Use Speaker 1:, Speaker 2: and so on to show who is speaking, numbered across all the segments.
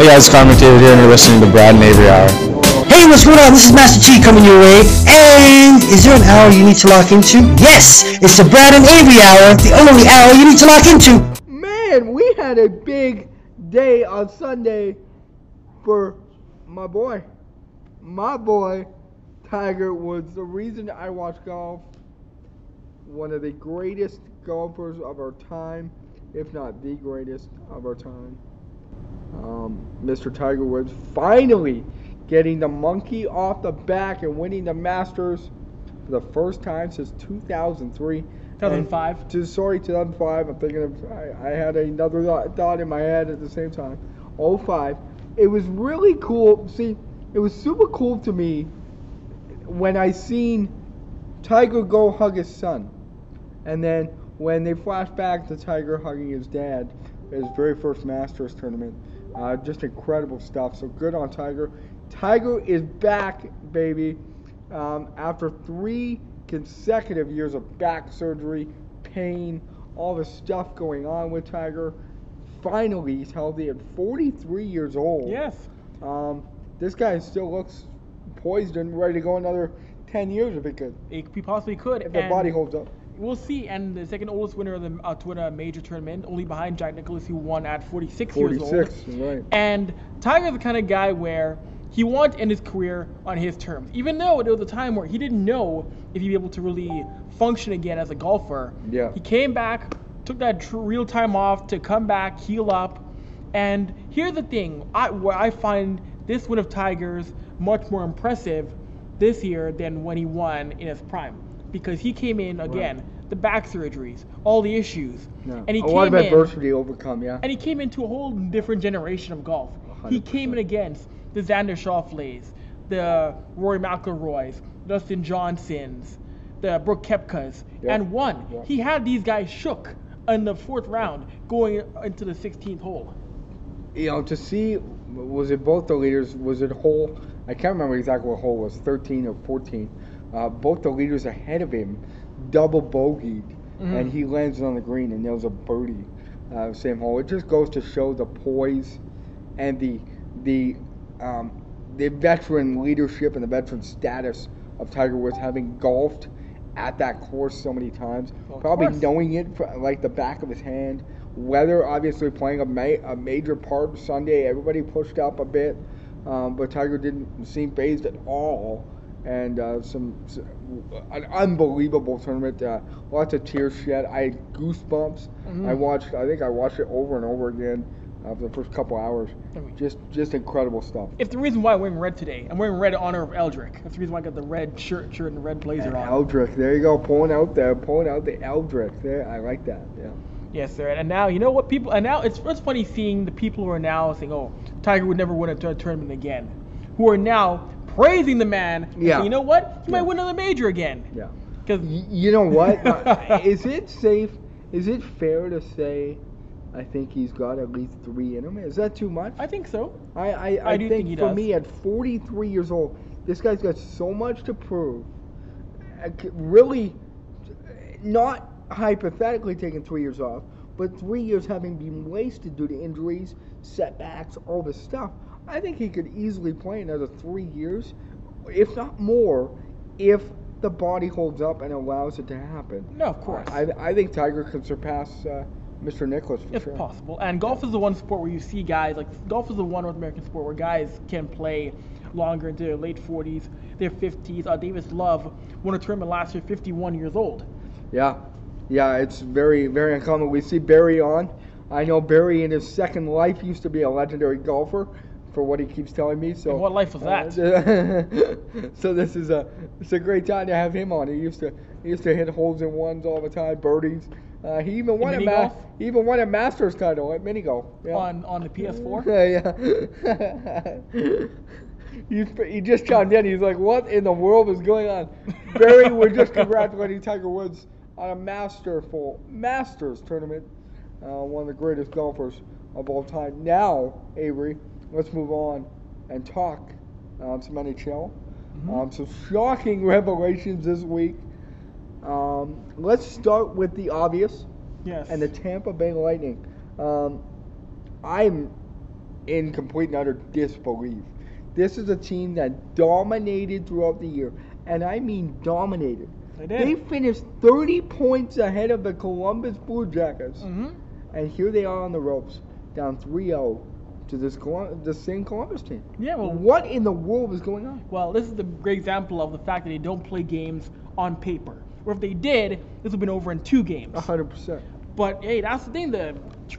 Speaker 1: Hey guys, it's Connor McDavid here, and you're listening to Brad and Avery Hour.
Speaker 2: Hey, what's going on? This is Master T coming your way. And is there an hour you need to lock into? Yes, it's the Brad and Avery Hour, the only hour you need to lock into.
Speaker 3: Man, we had a big day on Sunday for my boy. My boy, Tiger Woods. The reason I watch golf, one of the greatest golfers of our time, if not the greatest of our time. Um, Mr. Tiger Woods finally getting the monkey off the back and winning the Masters for the first time since 2003.
Speaker 4: 2005.
Speaker 3: And to, sorry, 2005. I'm thinking of, I, I had another thought- thought in my head at the same time. 05. It was really cool. See, it was super cool to me when I seen Tiger go hug his son. And then when they flash back to Tiger hugging his dad, at his very first Masters tournament. Uh, just incredible stuff. So good on Tiger. Tiger is back, baby. Um, after three consecutive years of back surgery, pain, all the stuff going on with Tiger, finally he's healthy at 43 years old.
Speaker 4: Yes.
Speaker 3: Um, this guy still looks poised and ready to go another 10 years if he could.
Speaker 4: He he possibly could.
Speaker 3: If the body holds up.
Speaker 4: We'll see. And the second oldest winner of the uh, to win a major tournament, only behind Jack Nicklaus, who won at 46, years old.
Speaker 3: 46, right.
Speaker 4: And Tiger's the kind of guy where he wanted to end his career on his terms, even though it was a time where he didn't know if he'd be able to really function again as a golfer.
Speaker 3: Yeah.
Speaker 4: He came back, took that tr- real time off to come back, heal up. And here's the thing, I, where I find this win of Tiger's much more impressive this year than when he won in his prime, because he came in again, the back surgeries, all the issues,
Speaker 3: Yeah.
Speaker 4: and he
Speaker 3: a lot of
Speaker 4: came in
Speaker 3: adversity overcome, yeah.
Speaker 4: and he came into a whole different generation of golf. He came in against the Xander Schauffele's, the Rory McIlroy's, Dustin Johnson's, the Brooke Koepka's,
Speaker 3: Yeah.
Speaker 4: and won.
Speaker 3: Yeah.
Speaker 4: He had these guys shook in the fourth round going into the 16th hole.
Speaker 3: you know, to see, was it both the leaders? Was it hole? I can't remember exactly what hole was, 13 or 14. Uh, both the leaders ahead of him double bogeyed,
Speaker 4: Mhm.
Speaker 3: and he lands on the green and nails a birdie, uh, same hole. It just goes to show the poise and the the um, the veteran leadership and the veteran status of Tiger Woods, having golfed at that course so many times,
Speaker 4: Well,
Speaker 3: probably
Speaker 4: course.
Speaker 3: knowing it fr- like the back of his hand. Weather obviously playing a, ma- a major part. Sunday, everybody pushed up a bit, um, but Tiger didn't seem phased at all. And uh, some, s an unbelievable tournament. Uh, lots of tears shed. I had goosebumps.
Speaker 4: Mhm.
Speaker 3: I watched. I think I watched it over and over again uh, for the first couple hours. Just, just incredible stuff.
Speaker 4: If the reason why I'm wearing red today. I'm wearing red in honor of Eldrick. That's the reason why I got the red shirt, shirt, and the red blazer on.
Speaker 3: Eldrick, there you go, pulling out there, pulling out the Eldrick. There, I like that. Yeah.
Speaker 4: Yes, sir. And now you know what people. And now it's it's funny seeing the people who are now saying, "Oh, Tiger would never win a t- tournament again," who are now praising the man.
Speaker 3: Yeah.
Speaker 4: you know what? He
Speaker 3: Yeah.
Speaker 4: might win another major again.
Speaker 3: Yeah.
Speaker 4: Because
Speaker 3: Y- You know what? Uh, it safe? Is it fair to say? I think he's got at least three in him. Is that too much?
Speaker 4: I think so.
Speaker 3: I, I,
Speaker 4: I
Speaker 3: I,
Speaker 4: do
Speaker 3: think,
Speaker 4: think
Speaker 3: for
Speaker 4: does.
Speaker 3: me, at 43 years old, this guy's got so much to prove. Really, not hypothetically taking three years off, but three years having been wasted due to injuries, setbacks, all this stuff. I think he could easily play another three years, if not more, if the body holds up and allows it to happen.
Speaker 4: No, of course.
Speaker 3: I, I think Tiger could surpass uh, Mr. Nicklaus for
Speaker 4: if
Speaker 3: sure.
Speaker 4: possible. And golf is the one sport where you see guys like golf is the one North American sport where guys can play longer into their late 40s, their 50s. Uh, Davis Love won a tournament last year, 51 years old.
Speaker 3: Yeah, yeah, it's very, very uncommon. We see Barry on. I know Barry in his second life used to be a legendary golfer, for what he keeps telling me. So
Speaker 4: And what life was that?
Speaker 3: Uh, so this is a it's a great time to have him on. He used to he used to hit holes in ones all the time, birdies. Uh, he even won a ma- he even won a Masters title at mini golf. Yeah.
Speaker 4: On on the PS4.
Speaker 3: Yeah, yeah. he, he just chimed in. He's like, "What in the world is going on?" Barry, we're just congratulating Tiger Woods on a masterful Masters tournament. Uh, one of the greatest golfers of all time. Now, Avery, let's move on and talk um, some NHL. Um, some shocking revelations this week. Um, let's start with the obvious
Speaker 4: Yes.
Speaker 3: and the Tampa Bay Lightning. Um, I'm in complete and utter disbelief. This is a team that dominated throughout the year, and I mean dominated.
Speaker 4: They did.
Speaker 3: They finished 30 points ahead of the Columbus Blue Jackets,
Speaker 4: hmm
Speaker 3: and here they are on the ropes, down 3-0 to this Colum- the same Columbus team.
Speaker 4: Yeah, well,
Speaker 3: What in the world is going on?
Speaker 4: Well, this is a great example of the fact that they don't play games on paper. Or if they did, this would have been over in two games.
Speaker 3: 100%.
Speaker 4: But hey, that's the thing. The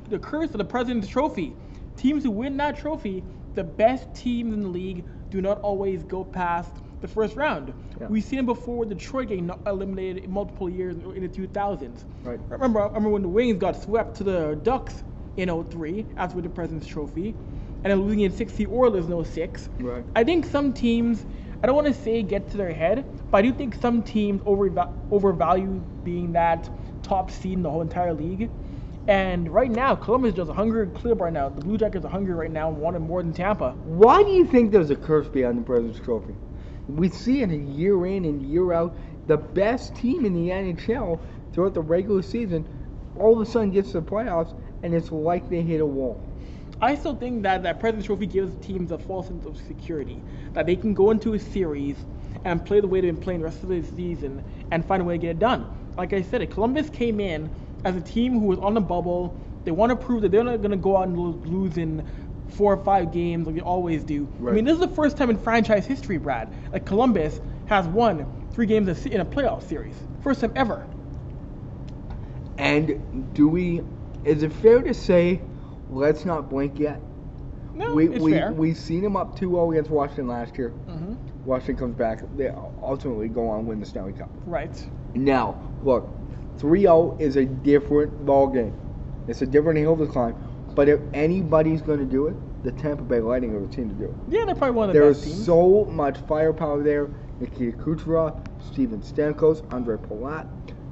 Speaker 4: the curse of the President's Trophy. Teams who win that trophy, the best teams in the league, do not always go past the first round.
Speaker 3: Yeah.
Speaker 4: We've seen it before with Detroit getting eliminated in multiple years in the 2000s.
Speaker 3: Right.
Speaker 4: Remember, I remember when the Wings got swept to the Ducks in 03 after with the President's Trophy, and then losing in 60 Oilers in 06.
Speaker 3: Right.
Speaker 4: I think some teams, I don't want to say get to their head, but I do think some teams over overvalue being that top seed in the whole entire league. And right now, Columbus is just a hungry club right now. The Blue Jackets are hungry right now and wanted more than Tampa.
Speaker 3: Why do you think there's a curse behind the President's Trophy? We see it year in and year out. The best team in the NHL throughout the regular season all of a sudden gets to the playoffs, and it's like they hit a wall.
Speaker 4: I still think that that President's Trophy gives teams a false sense of security. That they can go into a series and play the way they've been playing the rest of the season and find a way to get it done. Like I said, Columbus came in as a team who was on the bubble. They want to prove that they're not going to go out and lose in four or five games like they always do. I mean, this is the first time in franchise history, Brad, that Columbus has won three games in a playoff series. First time ever.
Speaker 3: And do we? Is it fair to say, let's not blink yet?
Speaker 4: No,
Speaker 3: we
Speaker 4: it's
Speaker 3: we
Speaker 4: fair.
Speaker 3: We've seen them up 2-0 against Washington last year.
Speaker 4: hmm
Speaker 3: Washington comes back. They ultimately go on and win the Stanley Cup.
Speaker 4: Right.
Speaker 3: Now, look, 3-0 is a different ball game. It's a different hill to climb. But if anybody's going to do it, the Tampa Bay Lightning are the team to do it.
Speaker 4: Yeah, they're probably one of the
Speaker 3: There
Speaker 4: best teams.
Speaker 3: so much firepower there. Nikita Kucherov, Steven Stamkos, Ondrej Palat.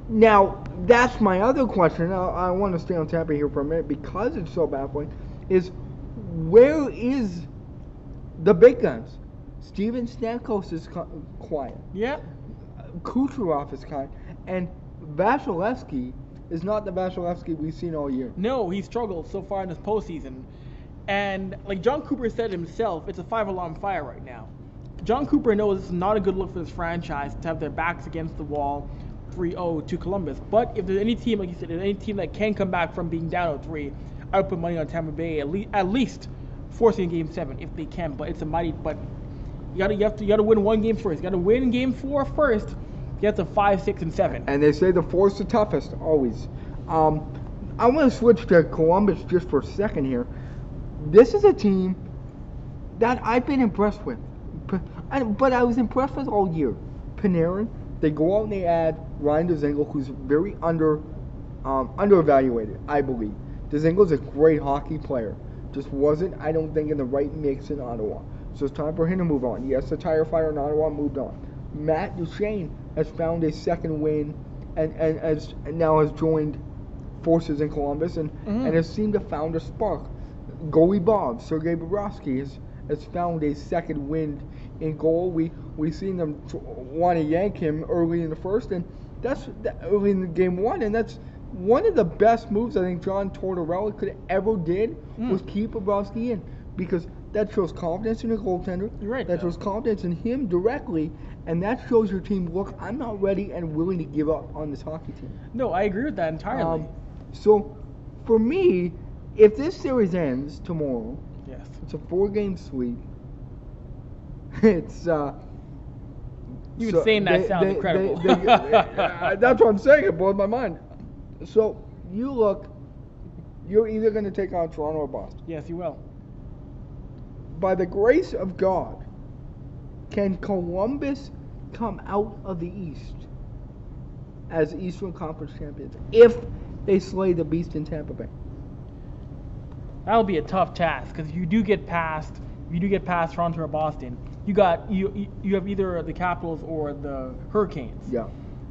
Speaker 3: Now, that's my other question. I, I want to stay on Tampa here for a minute because it's so baffling. Is where is the big guns? Steven Stamkos is quiet.
Speaker 4: yeah.
Speaker 3: Kucherov is kind, and Vasilevskiy is not the Vasilevskiy we've seen all year.
Speaker 4: No, he struggled so far in this postseason. And like John Cooper said himself, it's a five alarm fire right now. John Cooper knows it's not a good look for this franchise to have their backs against the wall 3-0 to Columbus. But if there's any team, like you said, any team that can come back from being down 0-3, I would put money on Tampa Bay at, le- at least forcing game seven if they can. But it's a mighty. But you gotta you have to you gotta win one game first. You gotta win game four first. Get to five, six, and seven.
Speaker 3: And they say the four's the toughest, always. Um, I want to switch to Columbus just for a second here. This is a team that I've been impressed with. But I was impressed with all year. Panarin, they go out and they add Ryan Dzingel, who's very under um, underevaluated, I believe. Dzingel's a great hockey player. Just wasn't, I don't think, in the right mix in Ottawa. So it's time for him to move on. Yes, the tire fire in Ottawa moved on. Matt Duchene has found a second win and, and, as, and now has joined forces in Columbus and,
Speaker 4: Mhm.
Speaker 3: and has seemed to found a spark. Goalie Bob, Sergei Bobrovsky, has, has found a second wind in goal. We we seen them want to yank him early in the first, and that's that, early in the game one, and that's one of the best moves I think John Tortorella could ever did
Speaker 4: Mm.
Speaker 3: was keep Bobrovsky in because that shows confidence in the goaltender.
Speaker 4: You're right,
Speaker 3: That
Speaker 4: though.
Speaker 3: shows confidence in him directly, and that shows your team. Look, I'm not ready and willing to give up on this hockey team.
Speaker 4: No, I agree with that entirely.
Speaker 3: Um, so, for me, if this series ends tomorrow,
Speaker 4: yes.
Speaker 3: it's a four-game sweep. It's uh.
Speaker 4: Even saying that sounds incredible.
Speaker 3: uh, that's what I'm saying. It blows my mind. So you look, you're either going to take on Toronto or Boston.
Speaker 4: Yes, you will.
Speaker 3: By the grace of God, can Columbus come out of the East as Eastern Conference champions if they slay the Beast in Tampa Bay?
Speaker 4: That'll be a tough task because you do get past, if you do get past Toronto or Boston, you got you you- have either the Capitals or the Hurricanes.
Speaker 3: Yeah.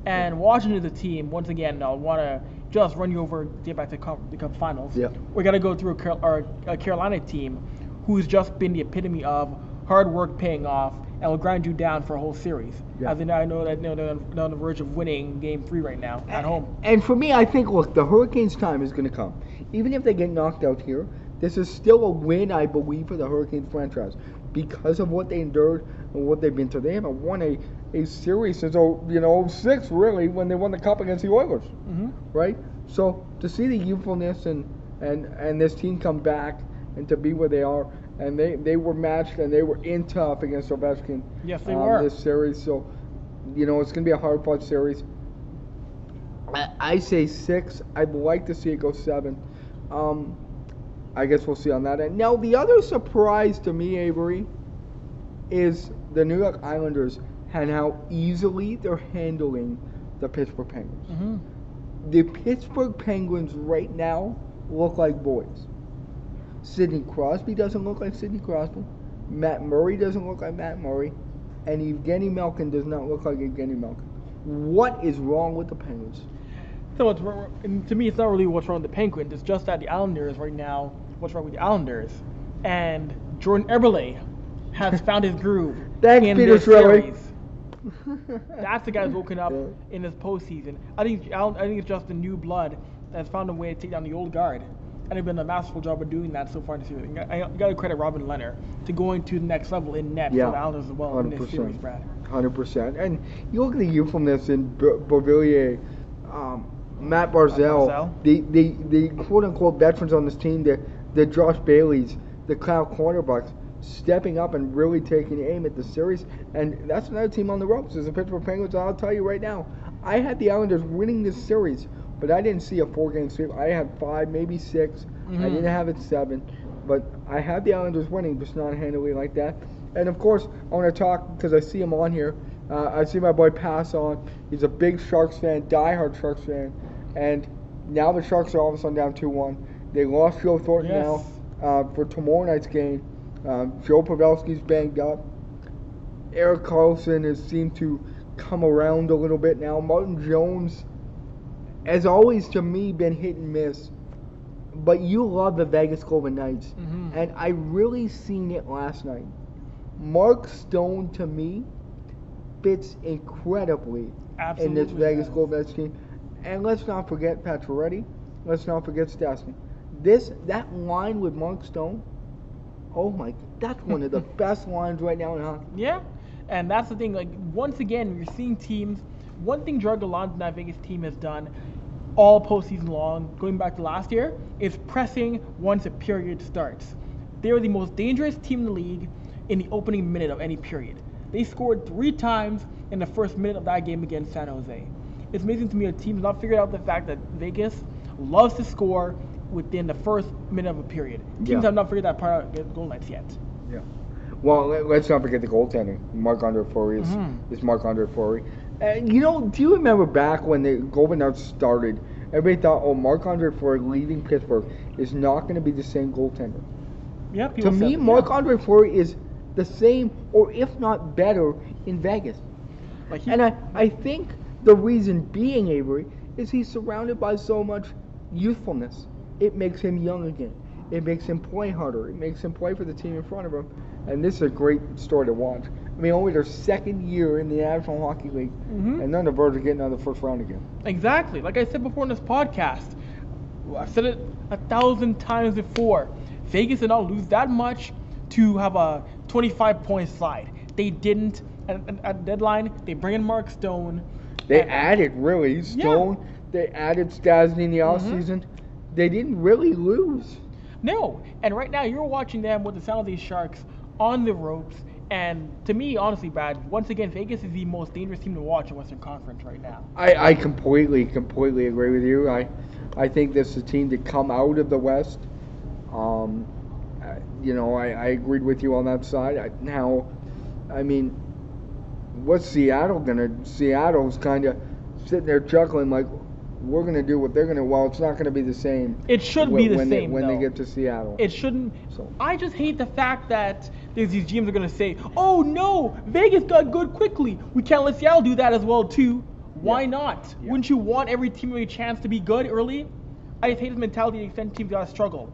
Speaker 4: And Washington is a team. Once again, I'll want to just run you over, get back to cup, the Cup Finals.
Speaker 3: Yeah.
Speaker 4: We got to go through a, or a Carolina team who's just been the epitome of hard work paying off and will grind you down for a whole series.
Speaker 3: Yeah.
Speaker 4: As in, I know that you know, they're on- they're on the verge of winning Game Three right now at home.
Speaker 3: And for me, I think, look, the Hurricanes' time is going to come. Even if they get knocked out here, This is still a win, I believe, for the Hurricanes franchise because of what they endured and what they've been through. They haven't won a, a series since oh, you know 06 really when they won the cup against the Oilers,
Speaker 4: hmm
Speaker 3: right? So to see the youthfulness and and and this team come back and to be where they are, and they they were matched and they were in tough against Ovechkin.
Speaker 4: Yes, they
Speaker 3: um,
Speaker 4: were.
Speaker 3: this series. So you know it's gonna be a hard fought series. I, I say six. I'd like to see it go seven. Um, I guess we'll see on that end. Now, the other surprise to me, Avery, is the New York Islanders and how easily they're handling the Pittsburgh Penguins.
Speaker 4: hmm
Speaker 3: The Pittsburgh Penguins right now look like boys. Sidney Crosby doesn't look like Sidney Crosby. Matt Murray doesn't look like Matt Murray. And Evgeny Malkin does not look like Evgeny Malkin. What is wrong with the Penguins?
Speaker 4: So and to me, it's not really what's wrong with the Penguins. It's just that the Islanders right now. What's wrong with the Islanders? And Jordan Eberle has found his groove
Speaker 3: Thanks,
Speaker 4: in
Speaker 3: Peter
Speaker 4: this
Speaker 3: Shirley.
Speaker 4: series. That's the guy who's woken up in this postseason. I think I think it's just the new blood that's found a way to take down the old guard, and they've done a masterful job of doing that so far this season. I, I got to credit Robin Lehner to going to the next level in net
Speaker 3: Yeah,
Speaker 4: for the Islanders as well in this
Speaker 3: 100%.
Speaker 4: series, Brad.
Speaker 3: Hundred percent. And you look at the youthfulness in B- Beauvillier, um, Matt
Speaker 4: Barzal,
Speaker 3: the, the the quote unquote veterans on this team, the the Josh Baileys, the Kyle cornerbacks, stepping up and really taking aim at the series. And that's another team on the ropes is the Pittsburgh Penguins. I'll tell you right now, I had the Islanders winning this series, but I didn't see a four game sweep. I had five, maybe 6 I
Speaker 4: Mhm.
Speaker 3: didn't have it seven, but I had the Islanders winning, just not handily like that. And of course, I want to talk because I see him on here. Uh, I see my boy Pass on. He's a big Sharks fan, diehard Sharks fan, and now the Sharks are all of a sudden down two one. They lost Joe Thornton
Speaker 4: Yes.
Speaker 3: now uh, for tomorrow night's game. Um, Joe Pavelski's banged up. Erik Karlsson has seemed to come around a little bit now. Martin Jones, as always to me, been hit and miss. But you love the Vegas Golden Knights,
Speaker 4: Mhm.
Speaker 3: and I really seen it last night. Mark Stone to me fits incredibly in this Vegas. Golden Knights team. And let's not forget Pacioretty. Let's not forget Stastny. This that line with Mark Stone. Oh my, that's one of the best lines right now in hockey.
Speaker 4: Yeah, and that's the thing. Like once again, you're seeing teams. One thing Gallant and that Vegas team has done all postseason long, going back to last year, is pressing once a period starts. They are the most dangerous team in the league in the opening minute of any period. They scored three times in the first minute of that game against San Jose. It's amazing to me a team's not figured out the fact that Vegas loves to score within the first minute of a period. Teams
Speaker 3: Yeah.
Speaker 4: have not figured that part out against Golden Knights yet.
Speaker 3: Yeah. Well, let, us not forget the goaltending. Marc-Andre Fleury is,
Speaker 4: Mhm.
Speaker 3: is Marc-Andre Fleury. And you know, do you remember back when the Golden Knights started? Everybody thought, oh, Marc-Andre Fleury leaving Pittsburgh is not going to be the same goaltender.
Speaker 4: Yeah,
Speaker 3: To me,
Speaker 4: said-
Speaker 3: Mark
Speaker 4: yeah.
Speaker 3: Andre Fleury is the same, or if not better, in Vegas.
Speaker 4: Like he-
Speaker 3: And I, I think the reason being, Avery, is he's surrounded by so much youthfulness. It makes him young again. It makes him play harder. It makes him play for the team in front of him. And this is a great story to watch. I mean, only their second year in the National Hockey League,
Speaker 4: Mhm.
Speaker 3: and they're the Birds are getting out of the first round again.
Speaker 4: Exactly. Like I said before in this podcast, I've said it a thousand times before. Vegas did not lose that much to have a 25 point slide. They didn't. At, at, at deadline, they bring in Mark Stone.
Speaker 3: They
Speaker 4: and-
Speaker 3: added really Stone. They added Stastny in the
Speaker 4: Mhm.
Speaker 3: offseason. They didn't really lose.
Speaker 4: No. And right now, you're watching them with the San Jose Sharks on the ropes. And to me, honestly, Brad, once again, Vegas is the most dangerous team to watch in Western Conference right now.
Speaker 3: I, I completely, completely agree with you. I, I think this is a team to come out of the West. Um, you know, I, I agreed with you on that side. I, now, I mean, what's Seattle gonna? Seattle's kind of sitting there chuckling like, we're gonna do what they're gonna. Well, it's not gonna be the same.
Speaker 4: It should
Speaker 3: when,
Speaker 4: be the
Speaker 3: when
Speaker 4: same,
Speaker 3: they, when
Speaker 4: though.
Speaker 3: they get to Seattle.
Speaker 4: It shouldn't.
Speaker 3: So-
Speaker 4: I just hate the fact that there's these GMs are gonna say, "Oh no, Vegas got good quickly. We can't let Seattle do that as well too." Why
Speaker 3: Yeah.
Speaker 4: not?
Speaker 3: Yeah.
Speaker 4: Wouldn't you want every team a chance to be good early? I just hate this mentality. The extent teams gotta struggle.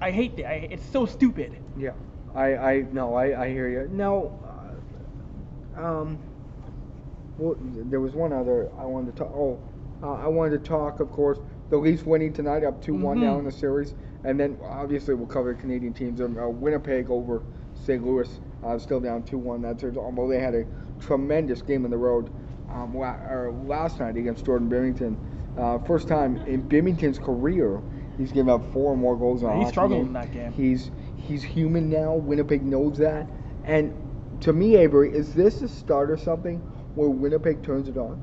Speaker 4: I hate that. I, it's so stupid.
Speaker 3: Yeah, I, I no, I, I hear you. Now, uh, um, well, there was one other I wanted to talk. Oh, uh, I wanted to talk, of course, the Leafs winning tonight, up 2 one
Speaker 4: Mhm.
Speaker 3: now in the series. And then obviously we'll cover Canadian teams. Um, uh, Winnipeg over St. Louis, uh, still down 2-1. That's although they had a tremendous game on the road um, la- or last night against Jordan Binnington. Uh, first time in Binnington's career, he's given up four or more goals in a
Speaker 4: He
Speaker 3: hockey
Speaker 4: struggled in that game.
Speaker 3: He's he's human now. Winnipeg knows that. And to me, Avery, is this the start of something where Winnipeg turns it on?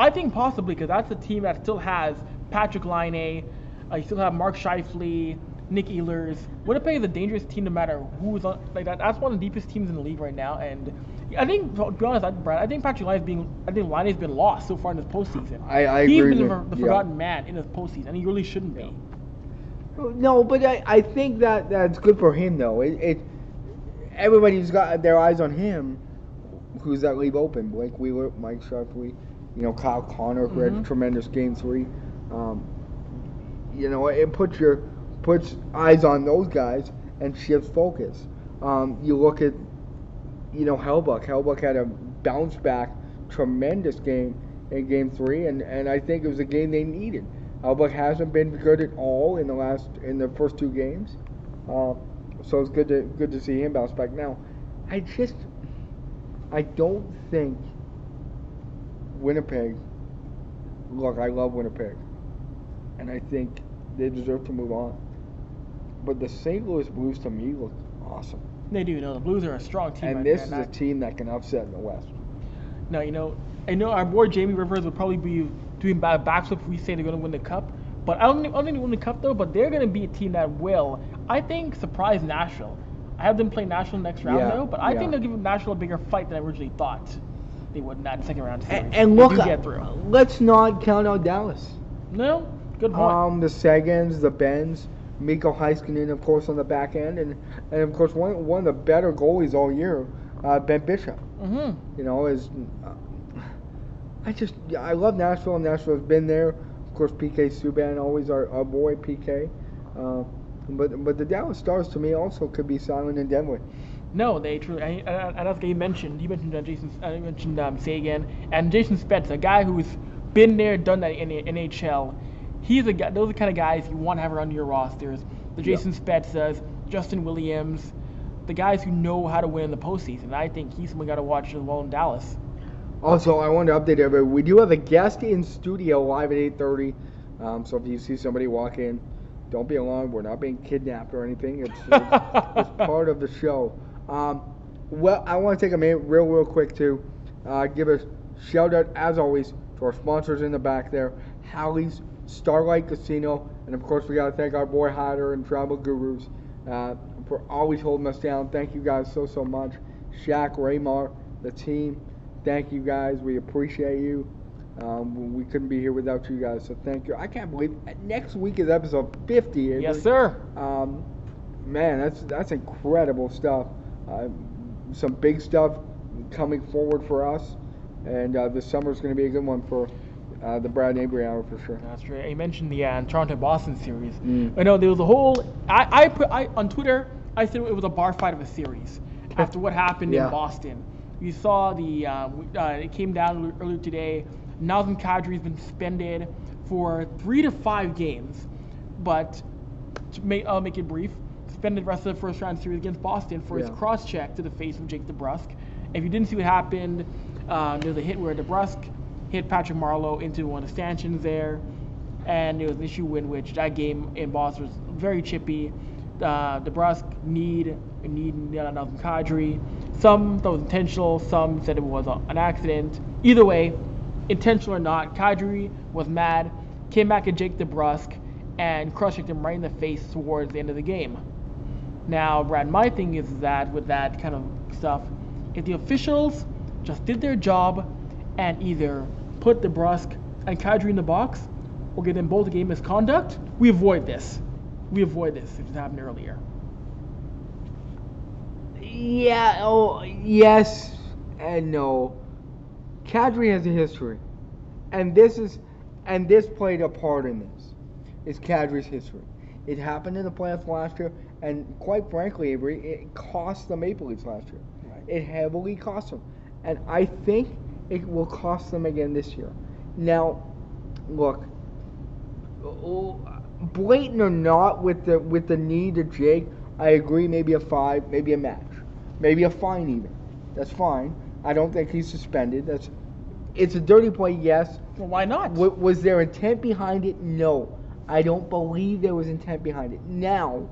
Speaker 4: I think possibly because that's a team that still has Patrik Laine, uh, you still have Mark Scheifele, Nick Ehlers. Winnipeg is a dangerous team no matter who's on. Like that, that's one of the deepest teams in the league right now. And I think, to be honest, I, Brad, I think Patrik Laine being, I think Laine has been lost so far in this postseason.
Speaker 3: I- I
Speaker 4: He's
Speaker 3: agree
Speaker 4: been
Speaker 3: with
Speaker 4: the,
Speaker 3: you.
Speaker 4: the
Speaker 3: Yeah.
Speaker 4: forgotten man in this postseason, and he really shouldn't be.
Speaker 3: No, but I, I think that that's good for him though. It, it everybody's got their eyes on him. Who's that leave open? Blake Wheeler, Mike Sharpley, you know Kyle Connor, who had a tremendous game three. Um, you know, it puts your puts eyes on those guys and shifts focus. Um, you look at you know Hellebuyck. Hellebuyck had a bounce back, tremendous game in Game Three, and, and I think it was a game they needed. Hellebuyck hasn't been good at all in the last in the first two games, uh, so it's good to good to see him bounce back. Now, I just I don't think Winnipeg. Look, I love Winnipeg, and I think they deserve to move on. But the St. Louis Blues to me look awesome.
Speaker 4: They do. You know, the Blues are a strong team.
Speaker 3: And
Speaker 4: right
Speaker 3: this
Speaker 4: there,
Speaker 3: is
Speaker 4: and
Speaker 3: a
Speaker 4: I-
Speaker 3: team that can upset in the West.
Speaker 4: No, you know, I know our boy Jamie Rivers would probably be doing bad backflip if we say they're going to win the cup. But I don't, think- I don't think they win the cup though. But they're going to be a team that will, I think, surprise Nashville. I have them play Nashville next round
Speaker 3: Yeah,
Speaker 4: though, but I
Speaker 3: yeah.
Speaker 4: think they'll give Nashville a bigger fight than I originally thought they would in that second round series.
Speaker 3: And, and look,
Speaker 4: get through.
Speaker 3: let's not count out Dallas.
Speaker 4: No, good point.
Speaker 3: Um, the Seguins, the Benns, Miro Heiskanen, of course, on the back end, and and of course one one of the better goalies all year, uh, Ben Bishop.
Speaker 4: hmm
Speaker 3: You know, is uh, I just yeah, I love Nashville. Nashville's been there. Of course, PK Subban always our, our boy PK. Uh, but but the Dallas Stars to me also could be silent and deadly.
Speaker 4: No, they truly. And, and and as you mentioned, you mentioned uh, Jason. Uh, you mentioned um, Seguin and Jason Spezza, a guy who's been there, done that in the NHL. He's a guy. Those are the kind of guys you want to have around your rosters. The. Jason Spezzas, Justin Williams, the guys who know how to win in the postseason. I think he's someone you got to watch as well in Dallas.
Speaker 3: Also, I wanted to update everybody. We do have a guest in studio live at 8:30. Um, so if you see somebody walk in, don't be alarmed. We're not being kidnapped or anything. It's, it's, it's part of the show. Um, well, I want to take a minute, real, real quick, to uh, give a shout out, as always, to our sponsors in the back there, Hallie's Starlight Casino, and of course, we got to thank our boy Hyder and Travel Gurus uh, for always holding us down. Thank you guys so, so much. Shaq, Raymar, the team, thank you guys. We appreciate you. Um, we couldn't be here without you guys, so thank you. I can't believe next week is episode 50. Avery.
Speaker 4: yes, sir.
Speaker 3: Um, man, that's that's incredible stuff. Uh, some big stuff coming forward for us, and uh, this summer is going to be a good one for uh, the Brad Avery Hour for sure.
Speaker 4: That's right. You mentioned the uh, Toronto Boston series.
Speaker 3: Mm.
Speaker 4: I know there was a whole. I, I put I on Twitter. I said it was a bar fight of a series after what happened
Speaker 3: Yeah.
Speaker 4: in Boston. You saw the. Um, uh, it came down earlier today. Nazem Kadri's been suspended for three to five games, but to make, I'll make it brief. Suspended the rest of the first round series against Boston for his cross check to the face of Jake DeBrusk. If you didn't see what happened, um, there was a hit where DeBrusk hit Patrick Marleau into one of the stanchions there, and there was an issue in which that game in Boston was very chippy. Uh, DeBrusk need need Nazem Kadri. Some thought it was intentional. Some said it was a, an accident. Either way, intentional or not, Kadri was mad, came back at Jake DeBrusk, and cross-checked him right in the face towards the end of the game. Now, Brad, my thing is that with that kind of stuff, if the officials just did their job and either put DeBrusk and Kadri in the box or get them both a game misconduct, we avoid this. We avoid this if it happened earlier.
Speaker 3: Yeah. Oh, yes and no. Kadri has a history, and this is, and this played a part in this. It's Kadri's history? It happened in the playoffs last year, and quite frankly, Avery, it cost the Maple Leafs last year. It heavily cost them, and I think it will cost them again this year. Now, look, blatant or not with the with the knee to Jake, I agree. Maybe a five, maybe a match, maybe a fine even. That's fine. I don't think he's suspended. That's it's a dirty play, yes.
Speaker 4: Well, why not?
Speaker 3: W- was there intent behind it? No. I don't believe there was intent behind it. Now,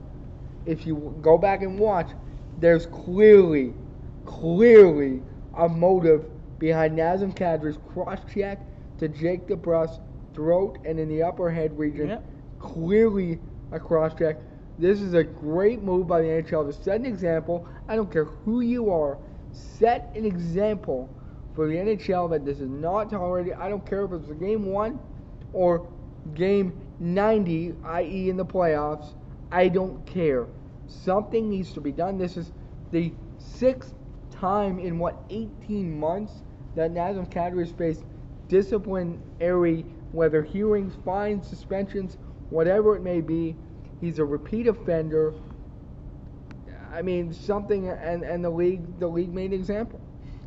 Speaker 3: if you go back and watch, there's clearly, clearly a motive behind Nazem Kadri's cross check to Jake DeBrusk throat and in the upper head region.
Speaker 4: Yep.
Speaker 3: Clearly a cross check. This is a great move by the NHL to set an example. I don't care who you are, set an example for the NHL that this is not tolerated. I don't care if it's a game one or game 90, i.e., in the playoffs. I don't care. Something needs to be done. This is the sixth time in what 18 months that Nazem Kadri has faced disciplinary, whether hearings, fines, suspensions, whatever it may be. He's a repeat offender. I mean, something, and, and the league the league made an example.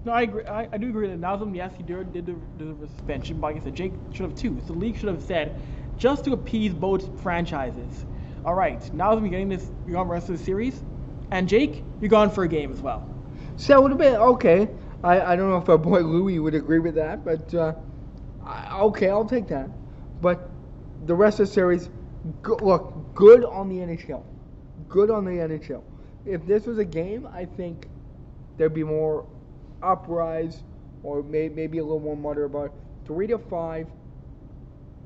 Speaker 4: No, I agree. I, I do agree that Nazem, yes, he did, did deserve a suspension, but like I said, Jake should have too. So the league should have said, just to appease both franchises. All right, Nazem, you're getting this, you're on the rest of the series, and Jake, you're gone for a game as well.
Speaker 3: So it would have been okay. I, I don't know if our boy Louis would agree with that, but uh, I, okay, I'll take that. But the rest of the series, go, look, good on the NHL. Good on the NHL. If this was a game, I think there'd be more uprise or may, maybe a little more mutter about it. Three to five,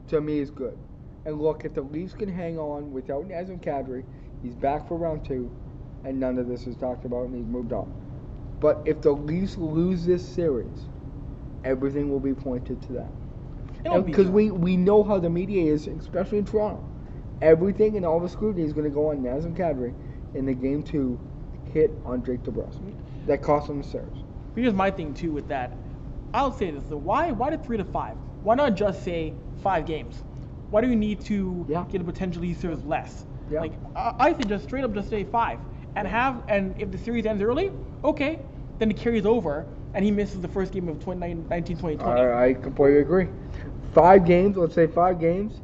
Speaker 3: to me, is good. And look, if the Leafs can hang on without Nazem Kadri, he's back for round two, and none of this is talked about, and he's moved on. But if the Leafs lose this series, everything will be pointed to that. Because we, we know how the media is, especially in Toronto. Everything and all the scrutiny is going to go on Nazem Kadri in the game two hit on Jake DeBrusk. That cost him the series.
Speaker 4: Here's my thing too with that. I'll say this: though. why why did three to five? Why not just say five games? Why do we need to
Speaker 3: Yeah.
Speaker 4: get a potentially series less?
Speaker 3: Yeah.
Speaker 4: Like I, I think just straight up just say five and have and if the series ends early, okay, then it carries over and he misses the first game of 2019 2020.
Speaker 3: I, I completely agree. Five games, let's say five games.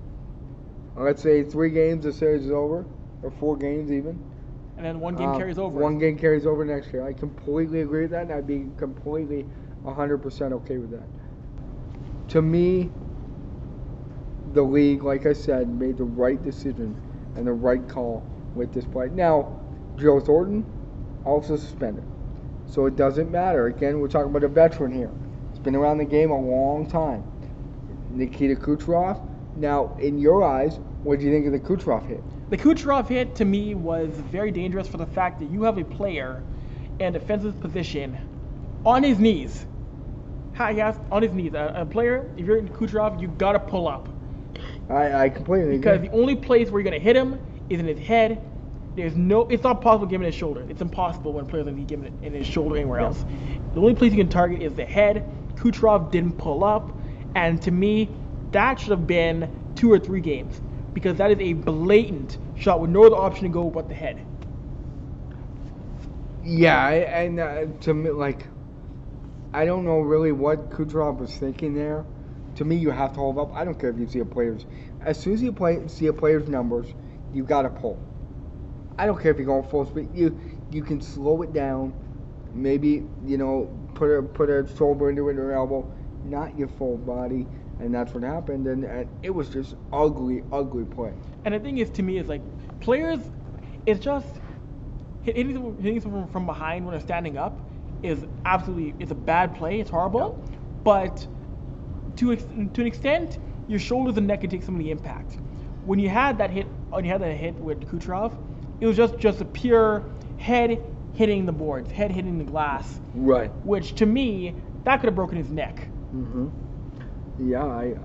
Speaker 3: Let's say three games, the series is over, or four games even.
Speaker 4: and then one game
Speaker 3: Uh,
Speaker 4: carries over.
Speaker 3: One game carries over next year. I completely agree with that, and I'd be completely 100% okay with that. To me, the league, like I said, made the right decision and the right call with this play. Now, Joe Thornton also suspended, so it doesn't matter. Again, we're talking about a veteran here. He's been around the game a long time. Nikita Kucherov. Now, in your eyes, what do you think of the Kucherov hit?
Speaker 4: The Kucherov hit to me was very dangerous for the fact that you have a player in defensive position on his knees. How yes, on his knees. A, a player, if you're in Kucherov, you gotta pull up
Speaker 3: I, I completely
Speaker 4: because
Speaker 3: agree.
Speaker 4: the only place where you're gonna hit him is in his head. There's no, it's not possible giving his shoulder. It's impossible when players are giving it in his shoulder anywhere else. The only place you can target is the head. Kucherov didn't pull up, and to me, that should have been two or three games because that is a blatant shot with no other option to go but the head.
Speaker 3: Yeah, and uh, to me, like, I don't know really what Kucherov was thinking there. To me, you have to hold up. I don't care if you see a player's. As soon as you play, see a player's numbers, you got to pull. I don't care if you're going full speed. You you can slow it down. Maybe you know put a put a shoulder into it or elbow, not your full body, and that's what happened. And, and it was just ugly, ugly play.
Speaker 4: And the thing is, to me, is like players, it's just hitting someone, hitting someone from behind when they're standing up is absolutely it's a bad play. It's horrible, but to to an extent, your shoulders and neck can take some of the impact. When you had that hit, when you had that hit with Kucherov, it was just just a pure head hitting the boards, head hitting the glass,
Speaker 3: Right.
Speaker 4: which to me that could have broken his neck.
Speaker 3: hmm Yeah, I,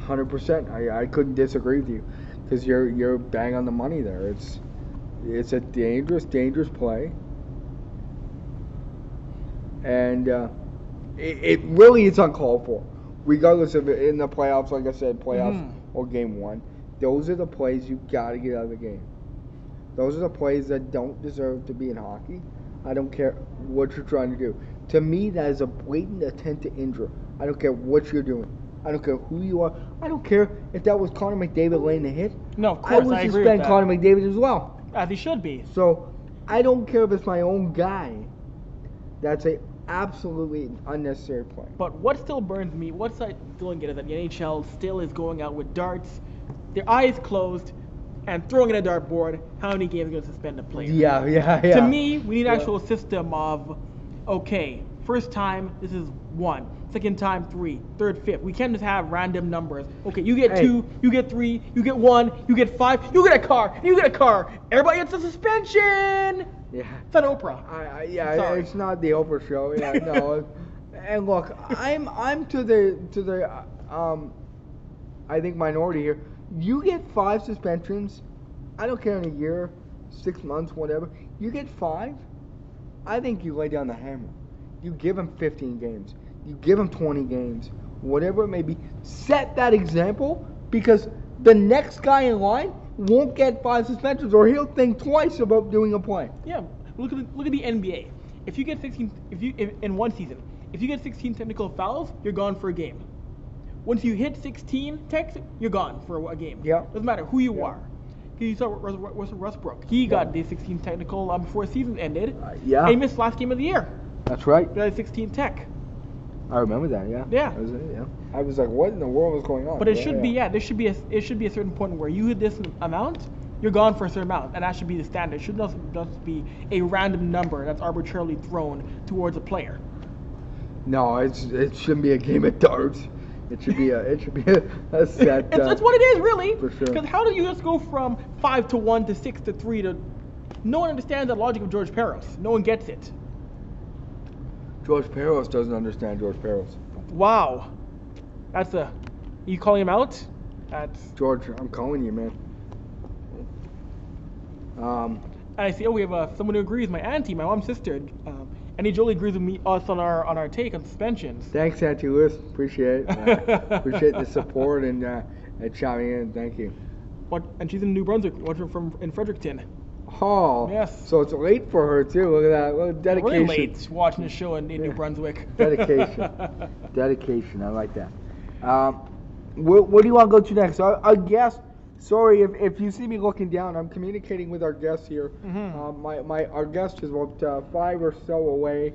Speaker 3: hundred percent. I, I couldn't disagree with you, because you're you're bang on the money there. It's it's a dangerous, dangerous play, and uh, it, it really is uncalled for, regardless of in the playoffs. Like I said, playoffs
Speaker 4: Mhm.
Speaker 3: or game one. Those are the plays you got to get out of the game. Those are the plays that don't deserve to be in hockey. I don't care what you're trying to do. To me, that is a blatant attempt to injure. I don't care what you're doing. I don't care who you are. I don't care if that was Connor McDavid laying the hit.
Speaker 4: No, of
Speaker 3: I
Speaker 4: course,
Speaker 3: would
Speaker 4: I,
Speaker 3: suspend. Connor McDavid as well.
Speaker 4: As he should be.
Speaker 3: So I don't care if it's my own guy. That's a absolutely unnecessary play.
Speaker 4: But what still burns me, what's I doing it is that the NHL still is going out with darts, their eyes closed, and throwing in a dartboard. How many games are going to suspend a player?
Speaker 3: Yeah, yeah, yeah.
Speaker 4: To me, we need an
Speaker 3: Yeah.
Speaker 4: actual system of, okay, first time this is one, second time three, third fifth. We can't just have random numbers. Okay, you get
Speaker 3: Hey.
Speaker 4: two, you get three, you get one, you get five, you get a car, you get a car. Everybody gets a suspension.
Speaker 3: Yeah.
Speaker 4: It's an Oprah.
Speaker 3: I, I yeah,
Speaker 4: Sorry.
Speaker 3: it's not the Oprah show. Yeah, no. and look, I'm I'm to the to the uh, um, I think minority here. You get five suspensions. I don't care in a year, six months, whatever. You get five. I think you lay down the hammer. You give him 15 games. You give him 20 games, whatever it may be. Set that example because the next guy in line won't get five suspensions, or he'll think twice about doing a play.
Speaker 4: Yeah, look at the, look at the NBA. If you get 16, if you in one season, if you get 16 technical fouls, you're gone for a game. Once you hit 16 techs, you're gone for a game.
Speaker 3: Yeah.
Speaker 4: Doesn't matter who you
Speaker 3: Yeah.
Speaker 4: are. You saw Russ, Russ, Westbrook. He got the 16 technical um, before the season ended.
Speaker 3: Uh, yeah.
Speaker 4: And he missed last game of the year.
Speaker 3: That's right.
Speaker 4: He got 16 tech.
Speaker 3: I remember that. Yeah.
Speaker 4: Yeah.
Speaker 3: That was it, yeah. I was like, what in the world was going on?
Speaker 4: But it should be yeah. There should be a it should be a certain point where you hit this amount, you're gone for a certain amount, and that should be the standard. It should not just be a random number that's arbitrarily thrown towards a player.
Speaker 3: No, it's it shouldn't be a game of darts. It should be a it should be a, a set.
Speaker 4: It's,
Speaker 3: uh,
Speaker 4: it's what it is, really.
Speaker 3: for sure.
Speaker 4: Because how do you just go from five to one to six to three to? No one understands the logic of George Parros. No one gets it.
Speaker 3: George Parros doesn't understand George Parros.
Speaker 4: Wow, that's a. You calling him out? That's.
Speaker 3: George, I'm calling you, man. Um,
Speaker 4: And I see. Oh, we have uh, someone who agrees. My auntie, my mom's sister. Um, he totally agrees with me us on our on our take on suspensions.
Speaker 3: thanks, Auntie Lewis. Appreciate it. Uh, appreciate the support and uh, and chiming in. Thank you.
Speaker 4: What? And she's in New Brunswick. Watching from in Fredericton.
Speaker 3: Oh,
Speaker 4: Yes.
Speaker 3: So it's late for her too. Look at that. Look, dedication.
Speaker 4: Really late watching the show in, in New Brunswick.
Speaker 3: Dedication. Dedication. I like that. Um, where, where do you want to go to next? Our, our guest. Sorry if, if you see me looking down. I'm communicating with our guest here.
Speaker 4: Mhm.
Speaker 3: Um, my, my our guest is about uh, five or so away.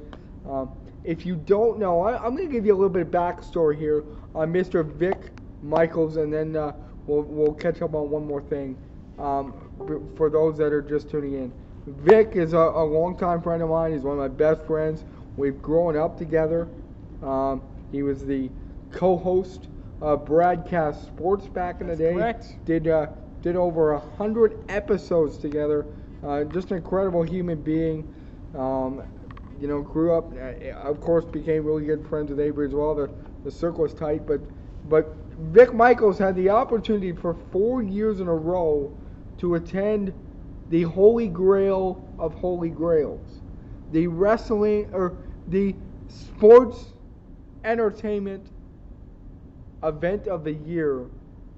Speaker 3: Um, if you don't know, I, I'm going to give you a little bit of backstory here on Mr. Vic Michaels, and then uh, we'll we'll catch up on one more thing. Um, for those that are just tuning in, Vic is a, a longtime friend of mine. He's one of my best friends. We've grown up together. Um, he was the co-host of Broadcast Sports back in the
Speaker 4: That's
Speaker 3: day.
Speaker 4: correct.
Speaker 3: Did uh, did over a hundred episodes together. Uh, just an incredible human being. Um, you know, grew up. Uh, of course, became really good friends with Avery as well. The the circle was tight, but but Vic Michaels had the opportunity for four years in a row to attend the Holy Grail of Holy Grails, the wrestling or the sports entertainment event of the year,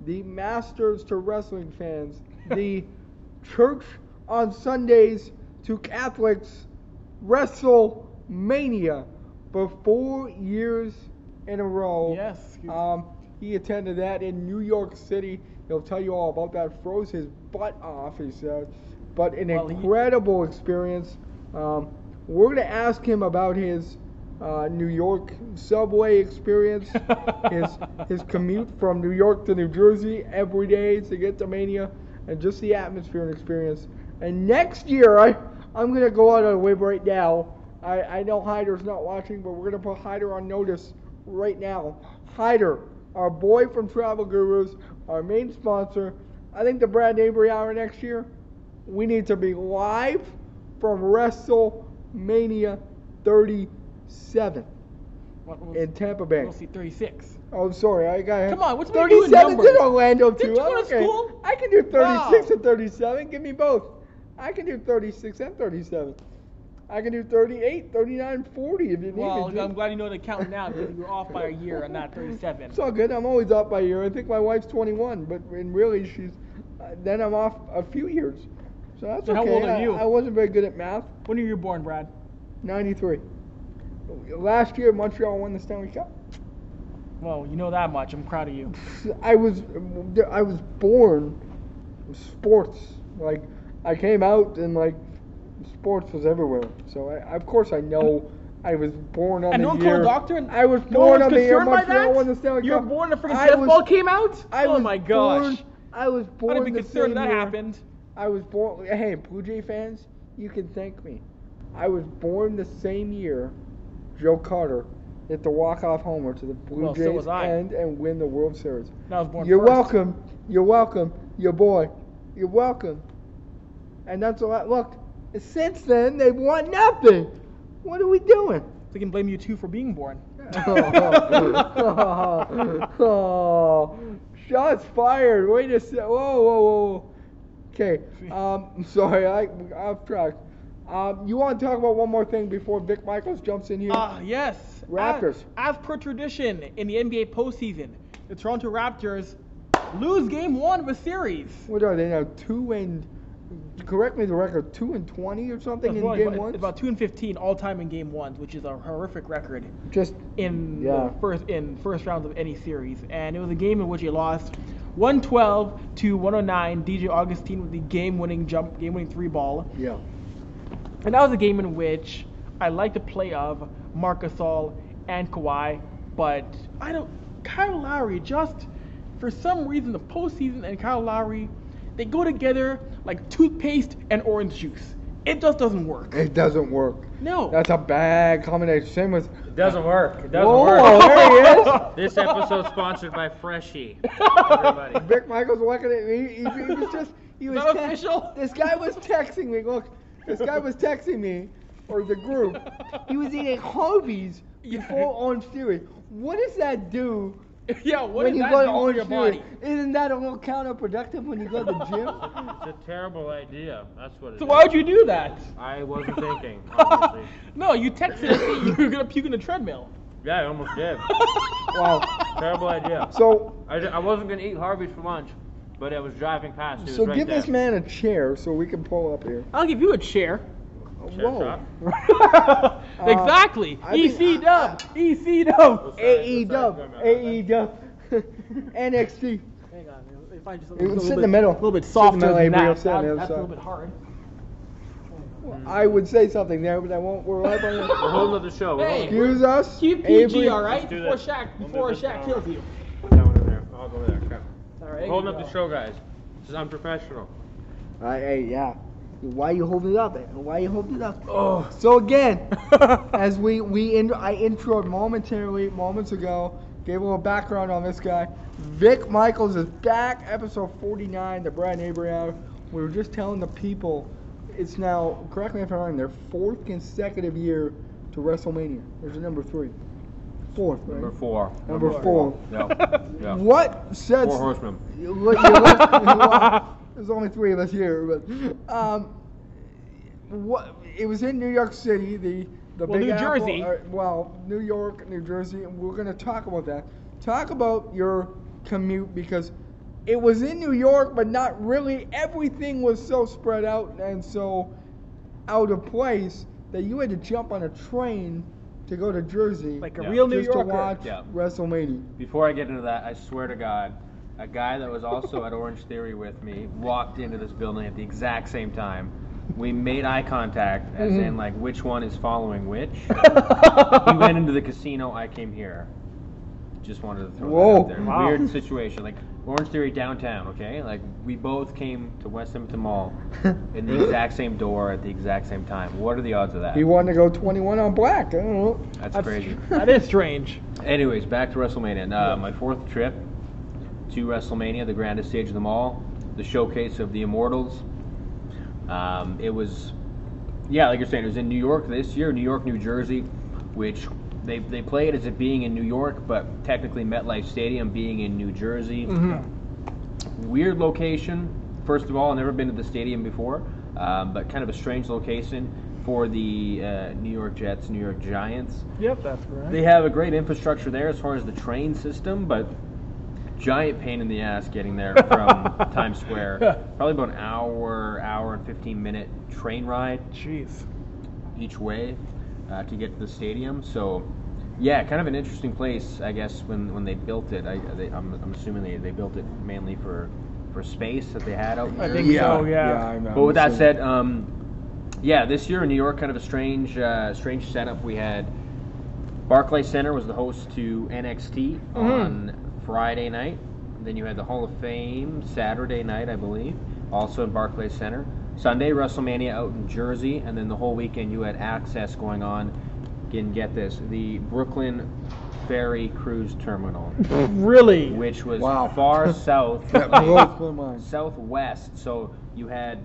Speaker 3: the Masters to wrestling fans, the church on Sundays to Catholics, WrestleMania for four years in a row.
Speaker 4: Yes.
Speaker 3: Um, he attended that in New York City. He'll tell you all about that. Froze his butt off, he said. But an
Speaker 4: Well, he-
Speaker 3: incredible experience. Um, we're going to ask him about his uh, New York subway experience, his his commute from New York to New Jersey every day to get to Mania, and just the atmosphere and experience. And next year, I I'm going to go out on a whim right now. I, I know Hyder's not watching, but we're going to put Hyder on notice right now. Hyder, our boy from Travel Gurus, our main sponsor. I think the Brad Avery Hour next year, we need to be live from WrestleMania 37
Speaker 4: What- we'll-
Speaker 3: in Tampa Bay.
Speaker 4: We'll see 36.
Speaker 3: Oh, sorry, I got
Speaker 4: Come on, what's the matter with
Speaker 3: 37
Speaker 4: numbers?
Speaker 3: in Orlando too.
Speaker 4: Didn't you go to
Speaker 3: okay.
Speaker 4: school?
Speaker 3: I can do 36
Speaker 4: Wow.
Speaker 3: and 37. Give me both. I can do 36 and 37. I can do 38, 39, 40 if you need
Speaker 4: Well,
Speaker 3: me to.
Speaker 4: I'm glad you know the count now because you were off by a year on that 37.
Speaker 3: It's all good. I'm always off by a year. I think my wife's 21, but and really she's. Uh, then I'm off a few years. So that's
Speaker 4: So how old are
Speaker 3: I-
Speaker 4: you?
Speaker 3: I, wasn't very good at math.
Speaker 4: When were you born, Brad?
Speaker 3: 93. Last year, Montreal won the Stanley Cup.
Speaker 4: Well, you know that much. I'm proud of you.
Speaker 3: I was I was born sports. Like I came out and like sports was everywhere. So I, of course I know I was born on
Speaker 4: And
Speaker 3: the
Speaker 4: no
Speaker 3: year.
Speaker 4: called a doctor. And
Speaker 3: I was born
Speaker 4: one
Speaker 3: on the year Montreal won the Stanley Cup.
Speaker 4: You were born the freaking
Speaker 3: I
Speaker 4: death ball came out.
Speaker 3: I
Speaker 4: oh
Speaker 3: was
Speaker 4: my gosh!
Speaker 3: born- I was born
Speaker 4: I'd be
Speaker 3: the
Speaker 4: concerned
Speaker 3: same
Speaker 4: that
Speaker 3: year.
Speaker 4: happened.
Speaker 3: I was born. Hey, Blue Jay fans, you can thank me. I was born the same year Joe Carter hit the walk-off homer to the Blue
Speaker 4: Well,
Speaker 3: Jays
Speaker 4: I.
Speaker 3: end and win the World Series.
Speaker 4: And I was born
Speaker 3: You're
Speaker 4: first.
Speaker 3: welcome. You're welcome. Your boy. You're welcome. And that's all. I, look, since then they've won nothing. What are we doing?
Speaker 4: They can blame you too for being born.
Speaker 3: oh, shots fired. Wait a sec. Whoa, whoa, whoa. Okay. Um, I'm sorry. I, I've track. Um, you want to talk about one more thing before Vic Michaels jumps in here?
Speaker 4: Ah, yes.
Speaker 3: Raptors.
Speaker 4: As, as per tradition in the NBA postseason, the Toronto Raptors lose game one of a series.
Speaker 3: what are they now? Two and correct me the record. Two and twenty or something
Speaker 4: It's
Speaker 3: in game one.
Speaker 4: it's about two and fifteen all time in game ones, which is a horrific record
Speaker 3: Just
Speaker 4: in
Speaker 3: Yeah.
Speaker 4: the first in first rounds of any series. And it was a game in which he lost 112 to 109. DJ Augustin with the game-winning jump, game-winning three ball.
Speaker 3: yeah.
Speaker 4: And that was a game in which I liked the play of Marcus Gasol and Kawhi, but I don't. Kyle Lowry just, for some reason, the postseason and Kyle Lowry, they go together like toothpaste and orange juice. It just doesn't work.
Speaker 3: It doesn't work.
Speaker 4: No.
Speaker 3: That's a bad combination. Same with.
Speaker 5: It doesn't work. It doesn't
Speaker 3: Whoa,
Speaker 5: work.
Speaker 3: there he is.
Speaker 5: This episode sponsored by Freshie. Everybody.
Speaker 3: Vic Michaels looking at me. He, he was just. He was
Speaker 4: that
Speaker 3: te-
Speaker 4: official?
Speaker 3: This guy was texting me. Look, this guy was texting me, or the group. He was eating Harvey's before Orange Theory. What does that do
Speaker 4: yeah, what
Speaker 3: when
Speaker 4: does
Speaker 3: you
Speaker 4: that
Speaker 3: go
Speaker 4: do
Speaker 3: to
Speaker 4: for
Speaker 3: Orange
Speaker 4: your
Speaker 3: Theory?
Speaker 4: body?
Speaker 3: Isn't that a little counterproductive when you go to the gym?
Speaker 5: It's a terrible idea. That's what it is.
Speaker 4: So why would you do that?
Speaker 5: I wasn't thinking. Obviously.
Speaker 4: no, you texted us that you were gonna puke in the treadmill.
Speaker 5: Yeah, I almost did.
Speaker 3: wow.
Speaker 5: Terrible idea.
Speaker 3: So,
Speaker 5: I, I wasn't gonna eat Harvey's for lunch, but I was driving past. It was
Speaker 3: so
Speaker 5: right
Speaker 3: give
Speaker 5: there.
Speaker 3: this man a chair so we can pull up here.
Speaker 4: I'll give you a chair.
Speaker 5: Chair
Speaker 3: Whoa.
Speaker 5: shot?
Speaker 4: Uh, exactly.
Speaker 3: I mean,
Speaker 4: EC dub. EC dub.
Speaker 3: AE Dub. AE Dub. NXT.
Speaker 4: Hang on. If I just
Speaker 3: It was sit in the middle.
Speaker 4: a little bit
Speaker 3: Sit in the
Speaker 4: softer
Speaker 3: middle,
Speaker 4: than
Speaker 3: Avery,
Speaker 4: that,
Speaker 3: sit on the
Speaker 4: that-
Speaker 3: other
Speaker 4: that's a little
Speaker 3: side.
Speaker 4: bit hard.
Speaker 3: I would say something there, but I won't. We're live on
Speaker 5: We're holding up the show. We're
Speaker 4: Hey.
Speaker 5: holding-
Speaker 3: Excuse us.
Speaker 4: Keep
Speaker 3: Avery.
Speaker 4: PG, all right?
Speaker 5: Let's do
Speaker 4: Before
Speaker 5: this.
Speaker 4: Shaq,
Speaker 5: We'll
Speaker 4: before
Speaker 5: do this
Speaker 4: Shaq
Speaker 5: now.
Speaker 4: kills you.
Speaker 5: Put that one in there. I'll go there. Okay.
Speaker 4: All right.
Speaker 5: We're holding up
Speaker 4: go.
Speaker 5: the show, guys. This is unprofessional.
Speaker 3: I, hey, yeah. Why you holding it up? Why you holding it up?
Speaker 5: Oh.
Speaker 3: So again, as we we in, I introed momentarily moments ago, gave a little background on this guy. Vic Michaels is back, episode 49, the Brad Avery Hour. We were just telling the people, it's now correct me if I'm wrong, their fourth consecutive year to WrestleMania. There's a number three. Fourth, right?
Speaker 5: Number four.
Speaker 3: Number four.
Speaker 5: Yep. Yep.
Speaker 3: What sets
Speaker 5: Four horsemen.
Speaker 3: you look- you look- well, there's only three of us here, but um, what? It was in New York City, the the
Speaker 4: Well,
Speaker 3: Big
Speaker 4: New
Speaker 3: Apple-
Speaker 4: Jersey.
Speaker 3: uh, well, New York, New Jersey, and we're gonna talk about that. Talk about your commute because it was in New York, but not really. Everything was so spread out and so out of place that you had to jump on a train to go to Jersey.
Speaker 4: Like a
Speaker 5: Yeah.
Speaker 4: real New
Speaker 3: just
Speaker 4: Yorker.
Speaker 3: to watch
Speaker 5: Yeah.
Speaker 3: WrestleMania.
Speaker 5: Before I get into that, I swear to God, a guy that was also at Orange Theory with me walked into this building at the exact same time. We made eye contact, as
Speaker 3: Mm-hmm.
Speaker 5: in like which one is following which. he went into the casino. I came here. Just wanted to throw
Speaker 3: Whoa.
Speaker 5: that out there.
Speaker 4: Wow.
Speaker 5: Weird situation. Like Orange Theory downtown. Okay, like we both came to West Edmonton Mall in the exact same door at the exact same time. What are the odds of that?
Speaker 3: He wanted to go 21 on black. I don't know.
Speaker 5: That's
Speaker 4: That's
Speaker 5: crazy.
Speaker 4: That is strange.
Speaker 5: Anyways, back to WrestleMania. Uh, My fourth trip to WrestleMania, the grandest stage of them all, the showcase of the Immortals. Um, it was, yeah, like you're saying, it was in New York this year, New York, New Jersey, which they, they play it as it being in New York, but technically MetLife Stadium being in New Jersey. Weird location. First of all, I've never been to the stadium before, um, but kind of a strange location for the uh, New York Jets, New York Giants.
Speaker 4: Yep, that's correct.
Speaker 5: They have a great infrastructure there as far as the train system, but giant pain in the ass getting there from Times Square. Probably about an hour, hour and 15 minute train ride
Speaker 4: Jeez.
Speaker 5: each way uh, to get to the stadium. So yeah, kind of an interesting place, I guess. When when they built it, I, they, I'm, I'm assuming they, they built it mainly for for space that they had out there.
Speaker 4: I
Speaker 5: there.
Speaker 4: think so, yeah.
Speaker 3: I know.
Speaker 5: But with that said, um, yeah, this year in New York, kind of a strange, uh, strange setup. We had Barclays Center was the host to NXT
Speaker 4: Mm-hmm.
Speaker 5: on Friday night. Then you had the Hall of Fame Saturday night, I believe, also in Barclays Center. Sunday, WrestleMania out in Jersey, and then the whole weekend you had access going on. Again, get this: the Brooklyn Ferry Cruise Terminal,
Speaker 4: Really?
Speaker 5: which was
Speaker 3: Wow.
Speaker 5: far south
Speaker 3: That blows my mind.
Speaker 5: southwest. So you had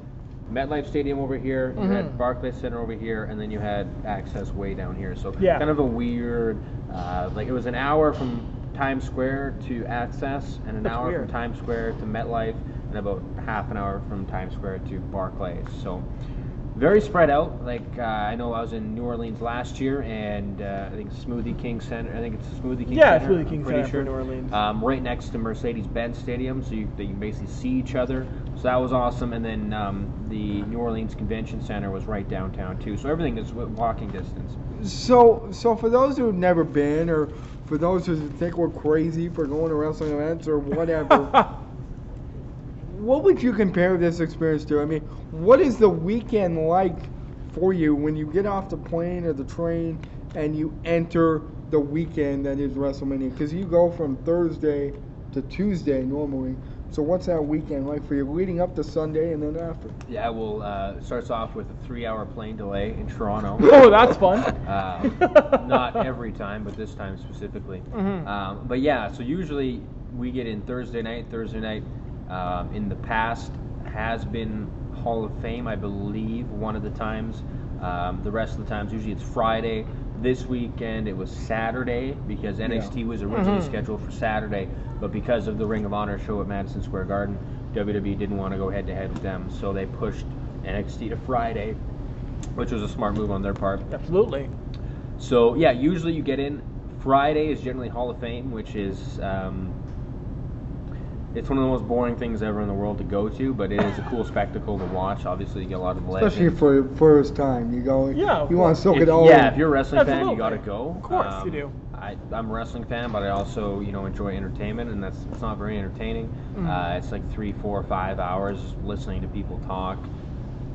Speaker 5: MetLife Stadium over here, you had Barclays Center over here, and then you had access way down here. So
Speaker 4: Yeah.
Speaker 5: kind of a weird, uh, like it was an hour from Times Square to access, and an
Speaker 4: That's
Speaker 5: hour
Speaker 4: weird.
Speaker 5: from Times Square to MetLife, and about half an hour from Times Square to Barclays. So very spread out. Like uh, I know I was in New Orleans last year, and uh, I think Smoothie King Center. I think it's Smoothie King
Speaker 4: Yeah,
Speaker 5: Center.
Speaker 4: Smoothie King
Speaker 5: pretty
Speaker 4: Center
Speaker 5: sure.
Speaker 4: New Orleans.
Speaker 5: Um, right next to Mercedes-Benz Stadium, so you, you can basically see each other. So that was awesome. And then um, the New Orleans Convention Center was right downtown too. So everything is walking distance.
Speaker 3: So, so for those who've never been, or for those who think we're crazy for going to wrestling events or whatever, what would you compare this experience to? I mean, what is the weekend like for you when you get off the plane or the train and you enter the weekend that is WrestleMania? Because you go from Thursday to Tuesday normally. So what's that weekend like for you, leading up to Sunday and then after?
Speaker 5: Yeah, well, uh, it starts off with a three-hour plane delay in Toronto.
Speaker 4: oh, that's fun.
Speaker 5: Um, not every time, but this time specifically.
Speaker 4: Mhm.
Speaker 5: Um, but yeah, so usually we get in Thursday night. Thursday night um, in the past has been Hall of Fame, I believe, one of the times. Um, the rest of the times, usually it's Friday. This weekend it was Saturday because NXT was originally
Speaker 4: Mhm.
Speaker 5: scheduled for Saturday, but because of the Ring of Honor show at Madison Square Garden, WWE didn't want to go head to head with them, so they pushed NXT to Friday, which was a smart move on their part.
Speaker 4: Absolutely.
Speaker 5: So yeah, usually you get in. Friday is generally Hall of Fame, which is um, it's one of the most boring things ever in the world to go to, but it is a cool spectacle to watch. Obviously, you get a lot of legends.
Speaker 3: Especially for first time, you go.
Speaker 4: Yeah,
Speaker 3: You want to soak
Speaker 5: If-
Speaker 3: it all.
Speaker 5: yeah,
Speaker 3: in.
Speaker 5: if you're a wrestling fan, you got to go.
Speaker 4: Of course you
Speaker 5: Um,
Speaker 4: do.
Speaker 5: I, I'm a wrestling fan, but I also you know enjoy entertainment, and that's it's not very entertaining.
Speaker 4: Mm.
Speaker 5: Uh, it's like three, four, five hours listening to people talk.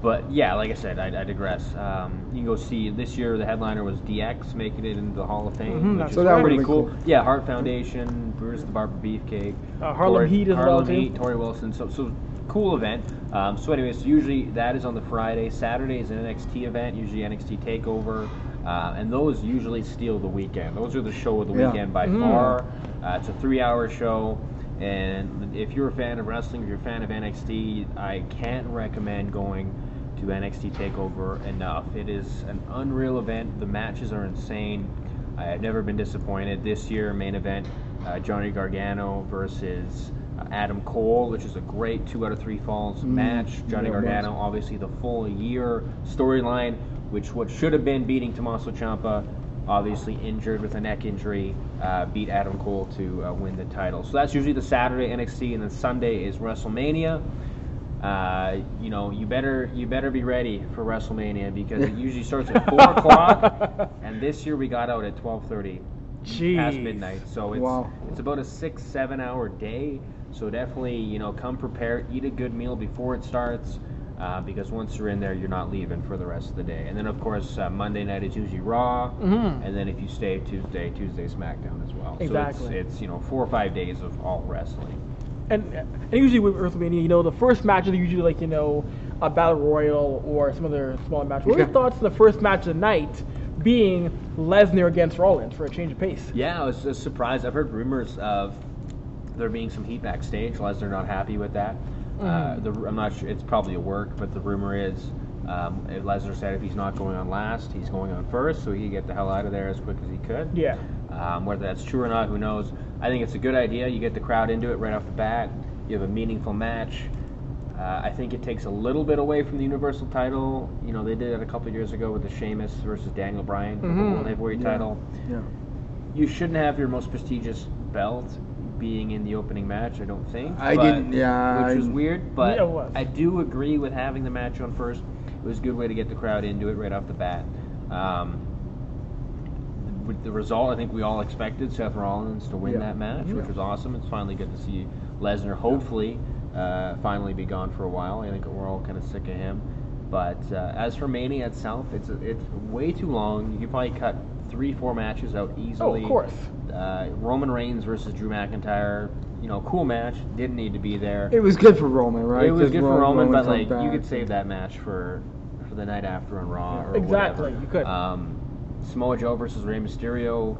Speaker 5: But yeah, like I said, I, I digress. Um, you can go see this year. The headliner was DX making it into the Hall of Fame,
Speaker 4: Mhm,
Speaker 5: which
Speaker 4: that's
Speaker 5: is
Speaker 3: So that
Speaker 5: pretty
Speaker 3: would've
Speaker 5: cool.
Speaker 3: been.
Speaker 5: Yeah, Heart Foundation, Bruce the Barber Beefcake,
Speaker 4: Uh, Harlem
Speaker 5: Tori-
Speaker 4: Heat as well,
Speaker 5: Harlem
Speaker 4: too.
Speaker 5: Heat, Torrie Wilson. So so cool event. Um, so anyways, usually that is on the Friday. Saturday is an NXT event, usually NXT Takeover, uh, and those usually steal the weekend. Those are the show of the
Speaker 3: Yeah.
Speaker 5: weekend by
Speaker 4: Mhm.
Speaker 5: far. Uh, it's a three-hour show. And if you're a fan of wrestling, if you're a fan of NXT, I can't recommend going to NXT Takeover enough. It is an unreal event. The matches are insane. I have never been disappointed. This year, main event, uh, Johnny Gargano versus uh, Adam Cole, which is a great two out of three falls
Speaker 3: Mm,
Speaker 5: match. Johnny
Speaker 3: yeah.
Speaker 5: Gargano, obviously the full year storyline, which what should have been beating Tommaso Ciampa, obviously injured with a neck injury, uh, beat Adam Cole to uh, win the title. So that's usually the Saturday NXT, and then Sunday is WrestleMania. Uh, you know, you better you better be ready for WrestleMania because it usually starts at four o'clock, and this year we got out at twelve thirty, past midnight. So it's
Speaker 3: Wow.
Speaker 5: it's about a six seven hour day. So definitely, you know, come prepared, eat a good meal before it starts. Uh, because once you're in there, you're not leaving for the rest of the day. And then, of course, uh, Monday night is usually Raw,
Speaker 4: Mhm.
Speaker 5: and then if you stay Tuesday, Tuesday SmackDown as well.
Speaker 4: Exactly.
Speaker 5: So it's, it's you know four or five days of all wrestling.
Speaker 4: And, and usually with WrestleMania, you know, the first matches are usually like, you know, a battle royal or some other smaller match. What are your thoughts on the first match of the night being Lesnar against Rollins for a change of pace?
Speaker 5: Yeah, I was, was surprised. I've heard rumors of there being some heat backstage. Lesnar not happy with that. Uh, the, I'm not sure. It's probably a work, but the rumor is um, if Lesnar said if he's not going on last, he's going on first, so he could get the hell out of there as quick as he could.
Speaker 4: Yeah.
Speaker 5: Um, whether that's true or not, who knows? I think it's a good idea. You get the crowd into it right off the bat. You have a meaningful match. Uh, I think it takes a little bit away from the Universal title. You know, they did it a couple years ago with the Sheamus versus Daniel Bryan for the
Speaker 4: Mhm.
Speaker 5: World Heavyweight
Speaker 3: Yeah.
Speaker 5: title.
Speaker 3: Yeah.
Speaker 5: You shouldn't have your most prestigious belt being in the opening match. I don't think.
Speaker 3: I
Speaker 5: but-
Speaker 3: didn't- yeah,
Speaker 5: which was weird, but
Speaker 4: Yeah.
Speaker 5: I do agree with having the match on first. It was a good way to get the crowd into it right off the bat. Um, the result, I think we all expected Seth Rollins to win
Speaker 3: Yeah.
Speaker 5: that match, which was awesome. It's finally good to see Lesnar hopefully uh, finally be gone for a while. I think we're all kind of sick of him. But uh, as for Mania itself, it's it's way too long. You could probably cut three, four matches out easily.
Speaker 4: Oh, of course.
Speaker 5: Uh, Roman Reigns versus Drew McIntyre, you know, cool match. Didn't need to be there.
Speaker 3: It was good for Roman, right?
Speaker 5: It was good for
Speaker 3: Ro-
Speaker 5: Roman, but like you could save that match for for the night after on Raw or
Speaker 4: Exactly,
Speaker 5: whatever.
Speaker 4: you could.
Speaker 5: Um, Samoa Joe versus Rey Mysterio.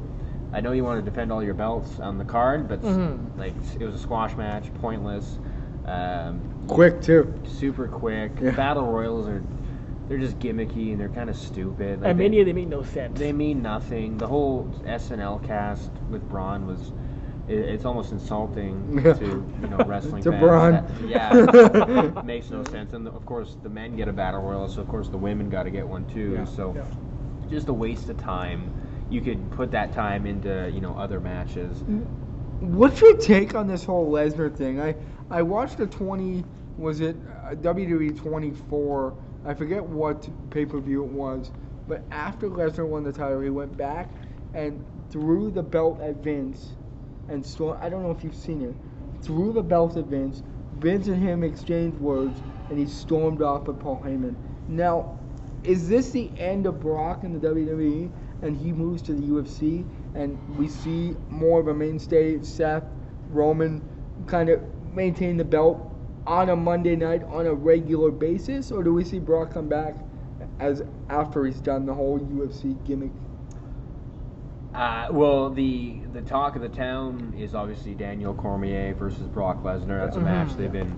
Speaker 5: I know you want to defend all your belts on the card, but s-
Speaker 4: Mhm.
Speaker 5: like it was a squash match, pointless. Um,
Speaker 3: quick too.
Speaker 5: super quick.
Speaker 3: Yeah.
Speaker 5: Battle royals are they're just gimmicky and they're kind of stupid. Like,
Speaker 4: And
Speaker 5: they-
Speaker 4: many of them make no sense.
Speaker 5: they mean nothing. The whole SNL cast with Braun was. It, it's almost insulting to you know wrestling
Speaker 3: To
Speaker 5: fans.
Speaker 3: Braun.
Speaker 5: That- yeah, makes no sense. And of course, the men get a battle royal, so of course the women got to get one too.
Speaker 3: Yeah.
Speaker 5: So
Speaker 4: Yeah.
Speaker 5: Just a waste of time. You could put that time into you know other matches.
Speaker 3: What's your take on this whole Lesnar thing? I I watched a 20 was it uh, WWE 24? I forget what pay per view it was, but after Lesnar won the title, he went back and threw the belt at Vince, and so I don't know if you've seen it. Threw the belt at Vince. Vince and him exchanged words, and he stormed off with Paul Heyman. Now, is this the end of Brock in the WWE, and he moves to the UFC, and we see more of a mainstay Seth Roman kind of maintain the belt on a Monday night on a regular basis, or do we see Brock come back as after he's done the whole UFC gimmick?
Speaker 5: Uh, well, the the talk of the town is obviously Daniel Cormier versus Brock Lesnar. That's a match they've been,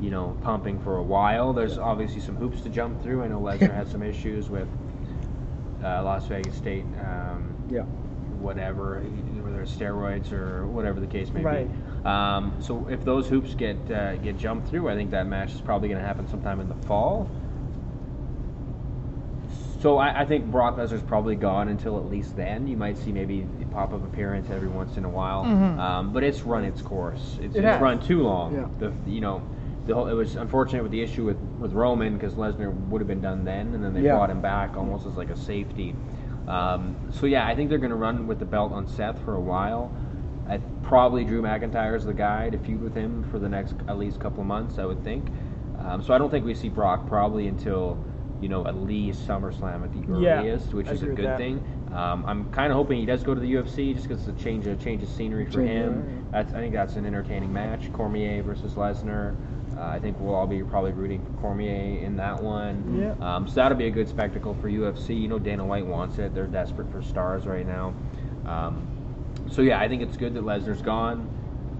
Speaker 5: you know, pumping for a while. There's obviously some hoops to jump through. I know Lesnar had some issues with uh, Las Vegas State, um,
Speaker 3: Yeah.
Speaker 5: whatever, whether it's steroids or whatever the case may
Speaker 4: Right.
Speaker 5: be. Um, so if those hoops get uh, get jumped through, I think that match is probably going to happen sometime in the fall. So I, I think Brock Lesnar's probably gone until at least then. You might see maybe a pop-up appearance every once in a while,
Speaker 4: Mhm.
Speaker 5: um, but it's run its course. It's,
Speaker 4: It
Speaker 5: it's run too long.
Speaker 3: Yeah.
Speaker 5: The you know, the whole, it was unfortunate with the issue with with Roman because Lesnar would have been done then, and then they
Speaker 3: Yeah.
Speaker 5: brought him back almost as like a safety. Um, so yeah, I think they're going to run with the belt on Seth for a while. I, probably Drew McIntyre is the guy to feud with him for the next at least couple of months, I would think. Um, so I don't think we see Brock probably until you know at least SummerSlam at the
Speaker 4: Yeah,
Speaker 5: earliest, which
Speaker 4: I
Speaker 5: is a good thing. Um, I'm kind of hoping he does go to the UFC just because it's a change of change of scenery for
Speaker 3: Change,
Speaker 5: him. That's, I think that's an entertaining match. Cormier versus Lesnar. Uh, I think we'll all be probably rooting for Cormier in that one.
Speaker 4: Yeah.
Speaker 5: Um, so that'll be a good spectacle for UFC. You know, Dana White wants it. They're desperate for stars right now. Um, so yeah, I think it's good that Lesnar's gone.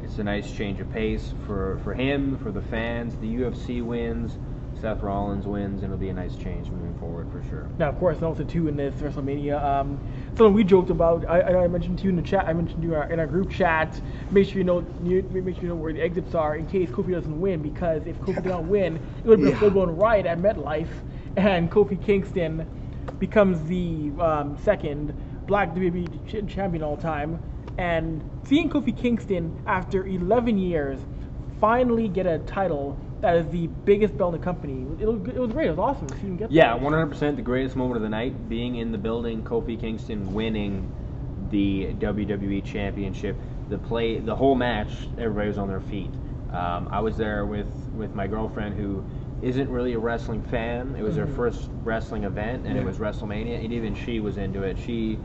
Speaker 5: It's a nice change of pace for, for him, for the fans. The UFC wins, Seth Rollins wins, and it'll be a nice change moving forward for sure.
Speaker 4: Now, of course, and also too in this WrestleMania, um, something we joked about. I, I mentioned to you in the chat. I mentioned to you in our, in our group chat. Make sure you know, you, make sure you know where the exits are in case Kofi doesn't win. Because if Kofi doesn't win, it would be a
Speaker 3: Yeah.
Speaker 4: full-blown riot at MetLife, and Kofi Kingston becomes the um, second Black WWE ch- champion all time. And seeing Kofi Kingston after 11 years finally get a title that is the biggest belt in the company, it was, it was great. It was awesome to see him get
Speaker 5: Yeah,
Speaker 4: that.
Speaker 5: 100% the greatest moment of the night, being in the building, Kofi Kingston winning the WWE Championship. The play, the whole match, everybody was on their feet. Um, I was there with with my girlfriend who isn't really a wrestling fan. It was her first wrestling event, and it was WrestleMania, and even she was into it. She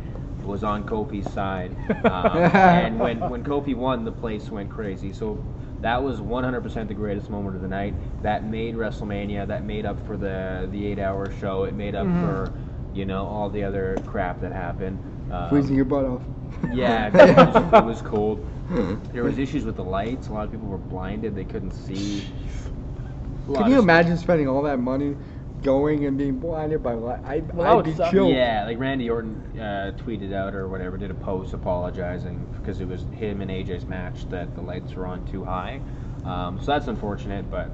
Speaker 5: was on Kofi's side, um, and when when Kofi won, the place went crazy. So that was 100% the greatest moment of the night. That made WrestleMania. That made up for the the eight-hour show. It made up for you know all the other crap that happened. Um,
Speaker 3: Freezing your butt off.
Speaker 5: yeah, it was, it was cold. There was issues with the lights. A lot of people were blinded; they couldn't see.
Speaker 3: Can you
Speaker 5: of-
Speaker 3: imagine spending all that money going and being blinded by light? I,
Speaker 4: Well,
Speaker 3: I'd
Speaker 4: would
Speaker 3: be
Speaker 4: suck.
Speaker 3: chilled.
Speaker 5: Yeah, like Randy Orton uh, tweeted out or whatever, did a post apologizing because it was him and AJ's match that the lights were on too high. Um, so that's unfortunate, but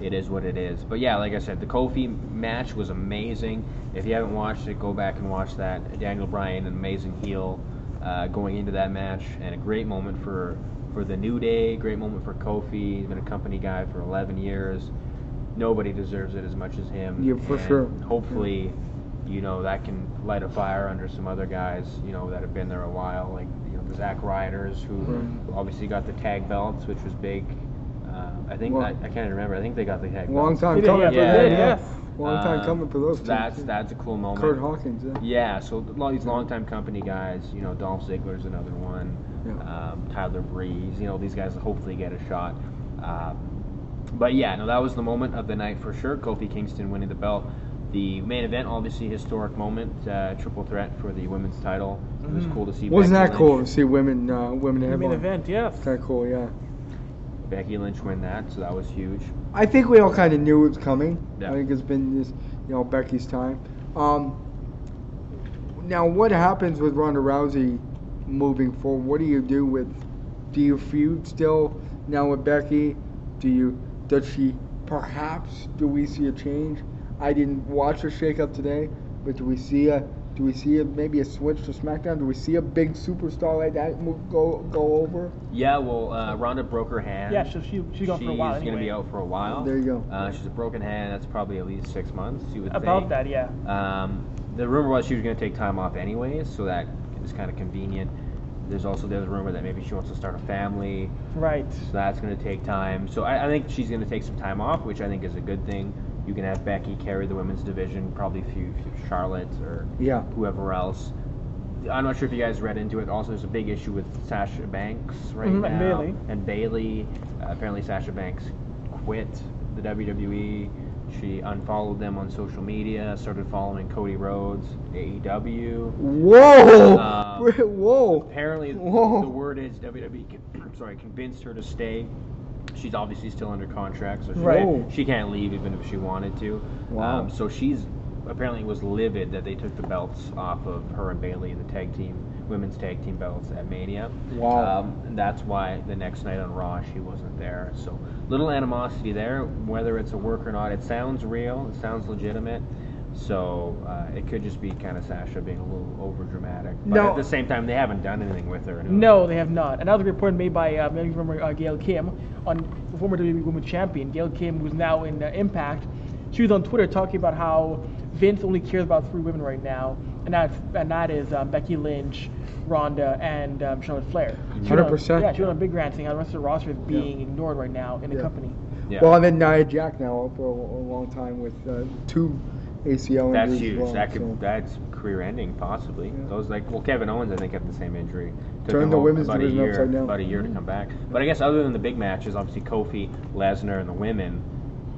Speaker 5: it is what it is. But yeah, like I said, the Kofi match was amazing. If you haven't watched it, go back and watch that. Daniel Bryan, an amazing heel, uh, going into that match, and a great moment for for the New Day. Great moment for Kofi. He's been a company guy for 11 years. Nobody deserves it as much as him.
Speaker 3: Yeah, for
Speaker 5: and
Speaker 3: sure.
Speaker 5: Hopefully, you know, that can light a fire under some other guys, you know, that have been there a while, like you know the Zack Riders, who
Speaker 3: Right.
Speaker 5: obviously got the tag belts, which was big. Uh, I think
Speaker 3: Well-
Speaker 5: I, I can't even remember. I think they got the tag
Speaker 3: Long
Speaker 5: belts.
Speaker 3: time coming.
Speaker 4: yeah,
Speaker 3: for
Speaker 5: yeah,
Speaker 4: yeah.
Speaker 3: Long time
Speaker 5: Um,
Speaker 3: coming for those two.
Speaker 5: That's that's a cool moment.
Speaker 3: Kurt Hawkins. Yeah.
Speaker 5: Yeah, so a lot of these longtime company guys, you know, Dolph Ziggler's another one,
Speaker 3: Yeah.
Speaker 5: um, Tyler Breeze, you know, these guys hopefully get a shot. Um, but yeah, no, that was the moment of the night for sure. Kofi Kingston winning the belt. The main event, obviously, historic moment, uh, triple threat for the women's title. It was
Speaker 4: Mhm.
Speaker 5: cool to see.
Speaker 3: Wasn't
Speaker 5: Becky
Speaker 3: that cool to see women uh, women
Speaker 4: The main event, Yeah,
Speaker 3: Kind of cool, yeah.
Speaker 5: Becky Lynch win that, so that was huge.
Speaker 3: I think we all kind of knew it was coming.
Speaker 5: Yeah.
Speaker 3: I think it's been this, you know, Becky's time. Um, now, what happens with Ronda Rousey moving forward? What do you do with? Do you feud still now with Becky? Do you? Does she? Perhaps do we see a change? I didn't watch the shakeup today, but do we see a? Do we see a, maybe a switch to SmackDown? Do we see a big superstar like that move, go go over?
Speaker 5: Yeah, well, uh, Ronda broke her hand.
Speaker 4: Yeah, so she she's gone for a while
Speaker 5: She's
Speaker 4: anyway.
Speaker 5: gonna be out for a while.
Speaker 3: There you go.
Speaker 5: Uh, she's a broken hand. That's probably at least six months. You would
Speaker 4: About
Speaker 5: think.
Speaker 4: that, yeah.
Speaker 5: Um, the rumor was she was going to take time off anyways, so that is kind of convenient. There's also the other rumor that maybe she wants to start a family,
Speaker 4: Right.
Speaker 5: so that's going to take time. So I, I think she's going to take some time off, which I think is a good thing. You can have Becky carry the women's division, probably few, few Charlotte or
Speaker 3: Yeah.
Speaker 5: whoever else. I'm not sure if you guys read into it. Also, there's a big issue with Sasha Banks right
Speaker 4: Mhm,
Speaker 5: now
Speaker 4: and Bayley.
Speaker 5: and Bailey. Uh, apparently, Sasha Banks quit the WWE. She unfollowed them on social media. Started following Cody Rhodes, AEW.
Speaker 3: Whoa!
Speaker 5: Um,
Speaker 3: Whoa!
Speaker 5: Apparently,
Speaker 3: Whoa.
Speaker 5: the word is WWE. con- I'm sorry, convinced her to stay. She's obviously still under contract, so she,
Speaker 4: Right.
Speaker 5: can't, she can't leave even if she wanted to.
Speaker 3: Wow.
Speaker 5: Um, so she's apparently was livid that they took the belts off of her and Bailey in the tag team, women's tag team belts at Mania.
Speaker 3: Wow.
Speaker 5: Um, and that's why the next night on Raw she wasn't there. So little animosity there. Whether it's a work or not, it sounds real. It sounds legitimate. So uh, it could just be kind of Sasha being a little over dramatic. But
Speaker 3: No.
Speaker 5: at the same time, they haven't done anything with her.
Speaker 4: No, they have not. Another report made by uh, remember uh, Gail Kim, on the former WWE Women's Champion. Gail Kim, who's now in uh, Impact, she was on Twitter talking about how Vince only cares about three women right now, and that's and that is um, Becky Lynch, Ronda, and um, Charlotte Flair. She went on-
Speaker 3: 100%.
Speaker 4: Yeah, she went on a big rant saying how the rest of the roster is being ignored right now in the
Speaker 3: Yeah.
Speaker 4: company.
Speaker 5: Yeah.
Speaker 3: Well, and then Nia Jax now for a, a long time with uh, two ACL
Speaker 5: That's
Speaker 3: injuries.
Speaker 5: huge.
Speaker 3: as well,
Speaker 5: that could
Speaker 3: so.
Speaker 5: that's career ending possibly.
Speaker 3: Yeah.
Speaker 5: Those like well Kevin Owens I think had the same injury. Took
Speaker 3: Turned the women's
Speaker 5: about a
Speaker 3: division
Speaker 5: year,
Speaker 3: upside down.
Speaker 5: About a year to come back. But I guess other than the big matches, obviously Kofi, Lesnar, and the women.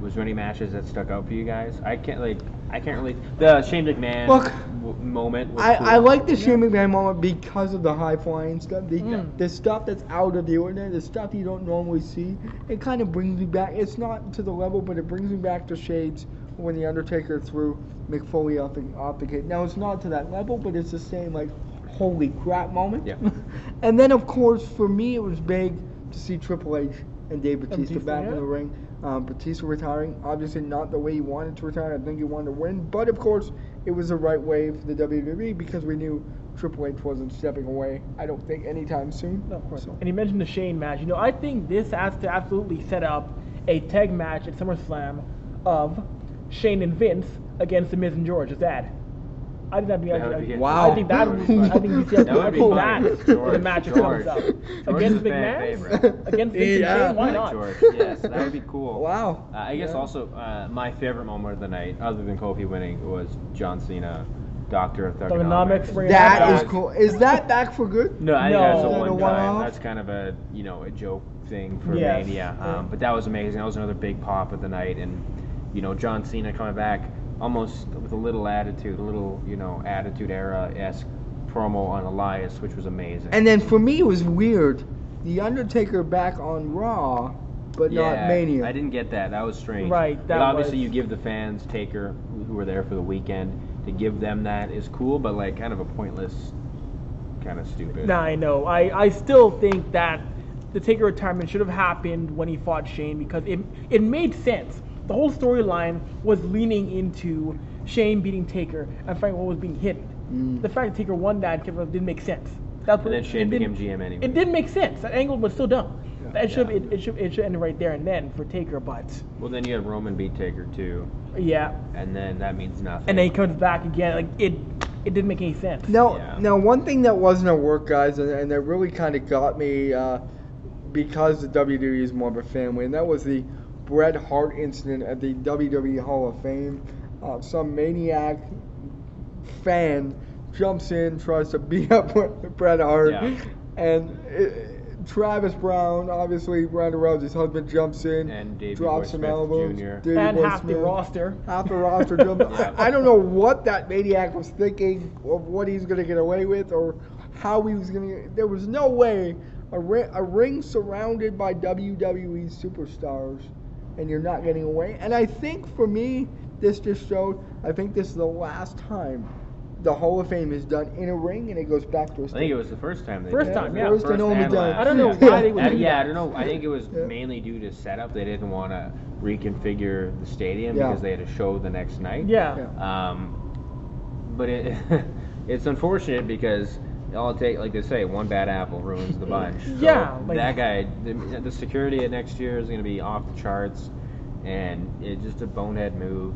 Speaker 5: Was there any matches that stuck out for you guys? I can't like I can't really the Shane McMahon
Speaker 3: Look,
Speaker 5: w- moment. Was
Speaker 3: I,
Speaker 5: cool.
Speaker 3: I like the Shane McMahon moment because of the high flying stuff. The,
Speaker 4: Mm.
Speaker 3: the stuff that's out of the ordinary, the stuff you don't normally see. It kind of brings me back. It's not to the level, but it brings me back to Shades when the Undertaker threw Mick Foley off the off the gate. Now it's not to that level, but it's the same like holy crap moment.
Speaker 5: Yeah.
Speaker 3: and then of course for me it was big to see Triple H and Dave Batista
Speaker 4: Batista,
Speaker 3: back in the ring. Um, Batista retiring, obviously not the way he wanted to retire. I think he wanted to win, but of course it was the right way for the WWE because we knew Triple H wasn't stepping away. I don't think anytime soon.
Speaker 4: No, of course.
Speaker 3: So-
Speaker 4: And he mentioned the Shane match. You know, I think this has to absolutely set up a tag match at SummerSlam of Shane and Vince against The Miz and George. Is that? I think that'd be.
Speaker 5: That
Speaker 4: I,
Speaker 5: would be
Speaker 4: I,
Speaker 3: Wow.
Speaker 4: I think that would. I think you see.
Speaker 5: That would be
Speaker 4: think that
Speaker 5: George,
Speaker 4: the match that
Speaker 5: George.
Speaker 4: comes up
Speaker 5: George
Speaker 4: against
Speaker 5: is a fan
Speaker 4: McMahon,
Speaker 5: favorite.
Speaker 4: against Vince and
Speaker 3: Yeah.
Speaker 4: Why not?
Speaker 5: George. Yes, that would be cool.
Speaker 3: Wow.
Speaker 5: Uh, I guess
Speaker 3: Yeah.
Speaker 5: also uh, my favorite moment of the night, other than Kofi winning, was John Cena, Doctor of
Speaker 4: Thuganomics,
Speaker 5: Thuganomics.
Speaker 4: bringing
Speaker 3: That
Speaker 4: back.
Speaker 3: cool. Is that back for good?
Speaker 5: No, I think
Speaker 4: No.
Speaker 5: that's a
Speaker 4: that a
Speaker 5: one time.
Speaker 3: one-off?
Speaker 5: That's kind of a you know a joke thing for
Speaker 4: Yes.
Speaker 5: Mania. Um, but that was amazing. That was another big pop of the night, and you know John Cena coming back almost with a little attitude, a little you know Attitude Era esque promo on Elias, which was amazing.
Speaker 3: And then for me it was weird. The Undertaker back on Raw, but
Speaker 5: yeah,
Speaker 3: not Mania.
Speaker 5: I didn't get that. That was strange.
Speaker 4: Right, that
Speaker 5: obviously,
Speaker 4: was-
Speaker 5: you give the fans Taker, who were there for the weekend, to give them that is cool, but like kind of a pointless, kind of stupid.
Speaker 4: Nah, I know. I, I still think that the Taker retirement should have happened when he fought Shane because it it made sense. The whole storyline was leaning into Shane beating Taker and finding what was being hidden.
Speaker 3: Mm.
Speaker 4: The fact that Taker won that didn't make sense. That's
Speaker 5: And then Shane
Speaker 4: it didn't-
Speaker 5: became GM anyway.
Speaker 4: It didn't make sense. That angle was still dumb. It should
Speaker 5: Yeah.
Speaker 4: it, it should it should end right there and then for Taker, but
Speaker 5: Well, then you have Roman beat Taker too,
Speaker 4: yeah.
Speaker 5: and then that means nothing.
Speaker 4: And then he comes back again. Like it it didn't make any sense.
Speaker 3: Now,
Speaker 5: Yeah.
Speaker 3: now one thing that wasn't at work, guys, and, and that really kind of got me uh, because the WWE is more of a family, and that was the Bret Hart incident at the WWE Hall of Fame. Uh, some maniac fan jumps in, tries to beat up Bret Hart,
Speaker 5: Yeah.
Speaker 3: and it, Travis Browne, obviously Ronda Rousey's husband, jumps in,
Speaker 5: And Davey
Speaker 3: drops some
Speaker 5: Smith
Speaker 3: elbows.
Speaker 5: Jr.
Speaker 3: Davey
Speaker 4: and
Speaker 3: Boy
Speaker 4: half the roster.
Speaker 3: half the roster jumped.
Speaker 5: Yeah.
Speaker 3: I, I don't know what that maniac was thinking of what he's going to get away with or how he was going to. There was no way a, ri- a ring surrounded by WWE superstars and you're not getting away. And I think for me, this just showed. I think this is the last time the Hall of Fame is done in a ring and it goes back to
Speaker 5: I think it was the first time they
Speaker 4: First
Speaker 5: did
Speaker 4: time, yeah.
Speaker 3: First and only
Speaker 5: and
Speaker 3: time.
Speaker 4: I don't know
Speaker 3: Yeah.
Speaker 4: why they would
Speaker 5: Uh,
Speaker 4: do
Speaker 5: yeah, I don't know. I think it was
Speaker 3: Yeah.
Speaker 5: mainly due to setup. They didn't want to reconfigure the stadium
Speaker 3: Yeah.
Speaker 5: because they had a show the next night.
Speaker 4: Yeah.
Speaker 3: Yeah.
Speaker 5: Um, but it it's unfortunate because all it take, like they say, one bad apple ruins the bunch. So
Speaker 4: Yeah, like-
Speaker 5: that guy, the, the security at next year is going to be off the charts, and it's just a bonehead move.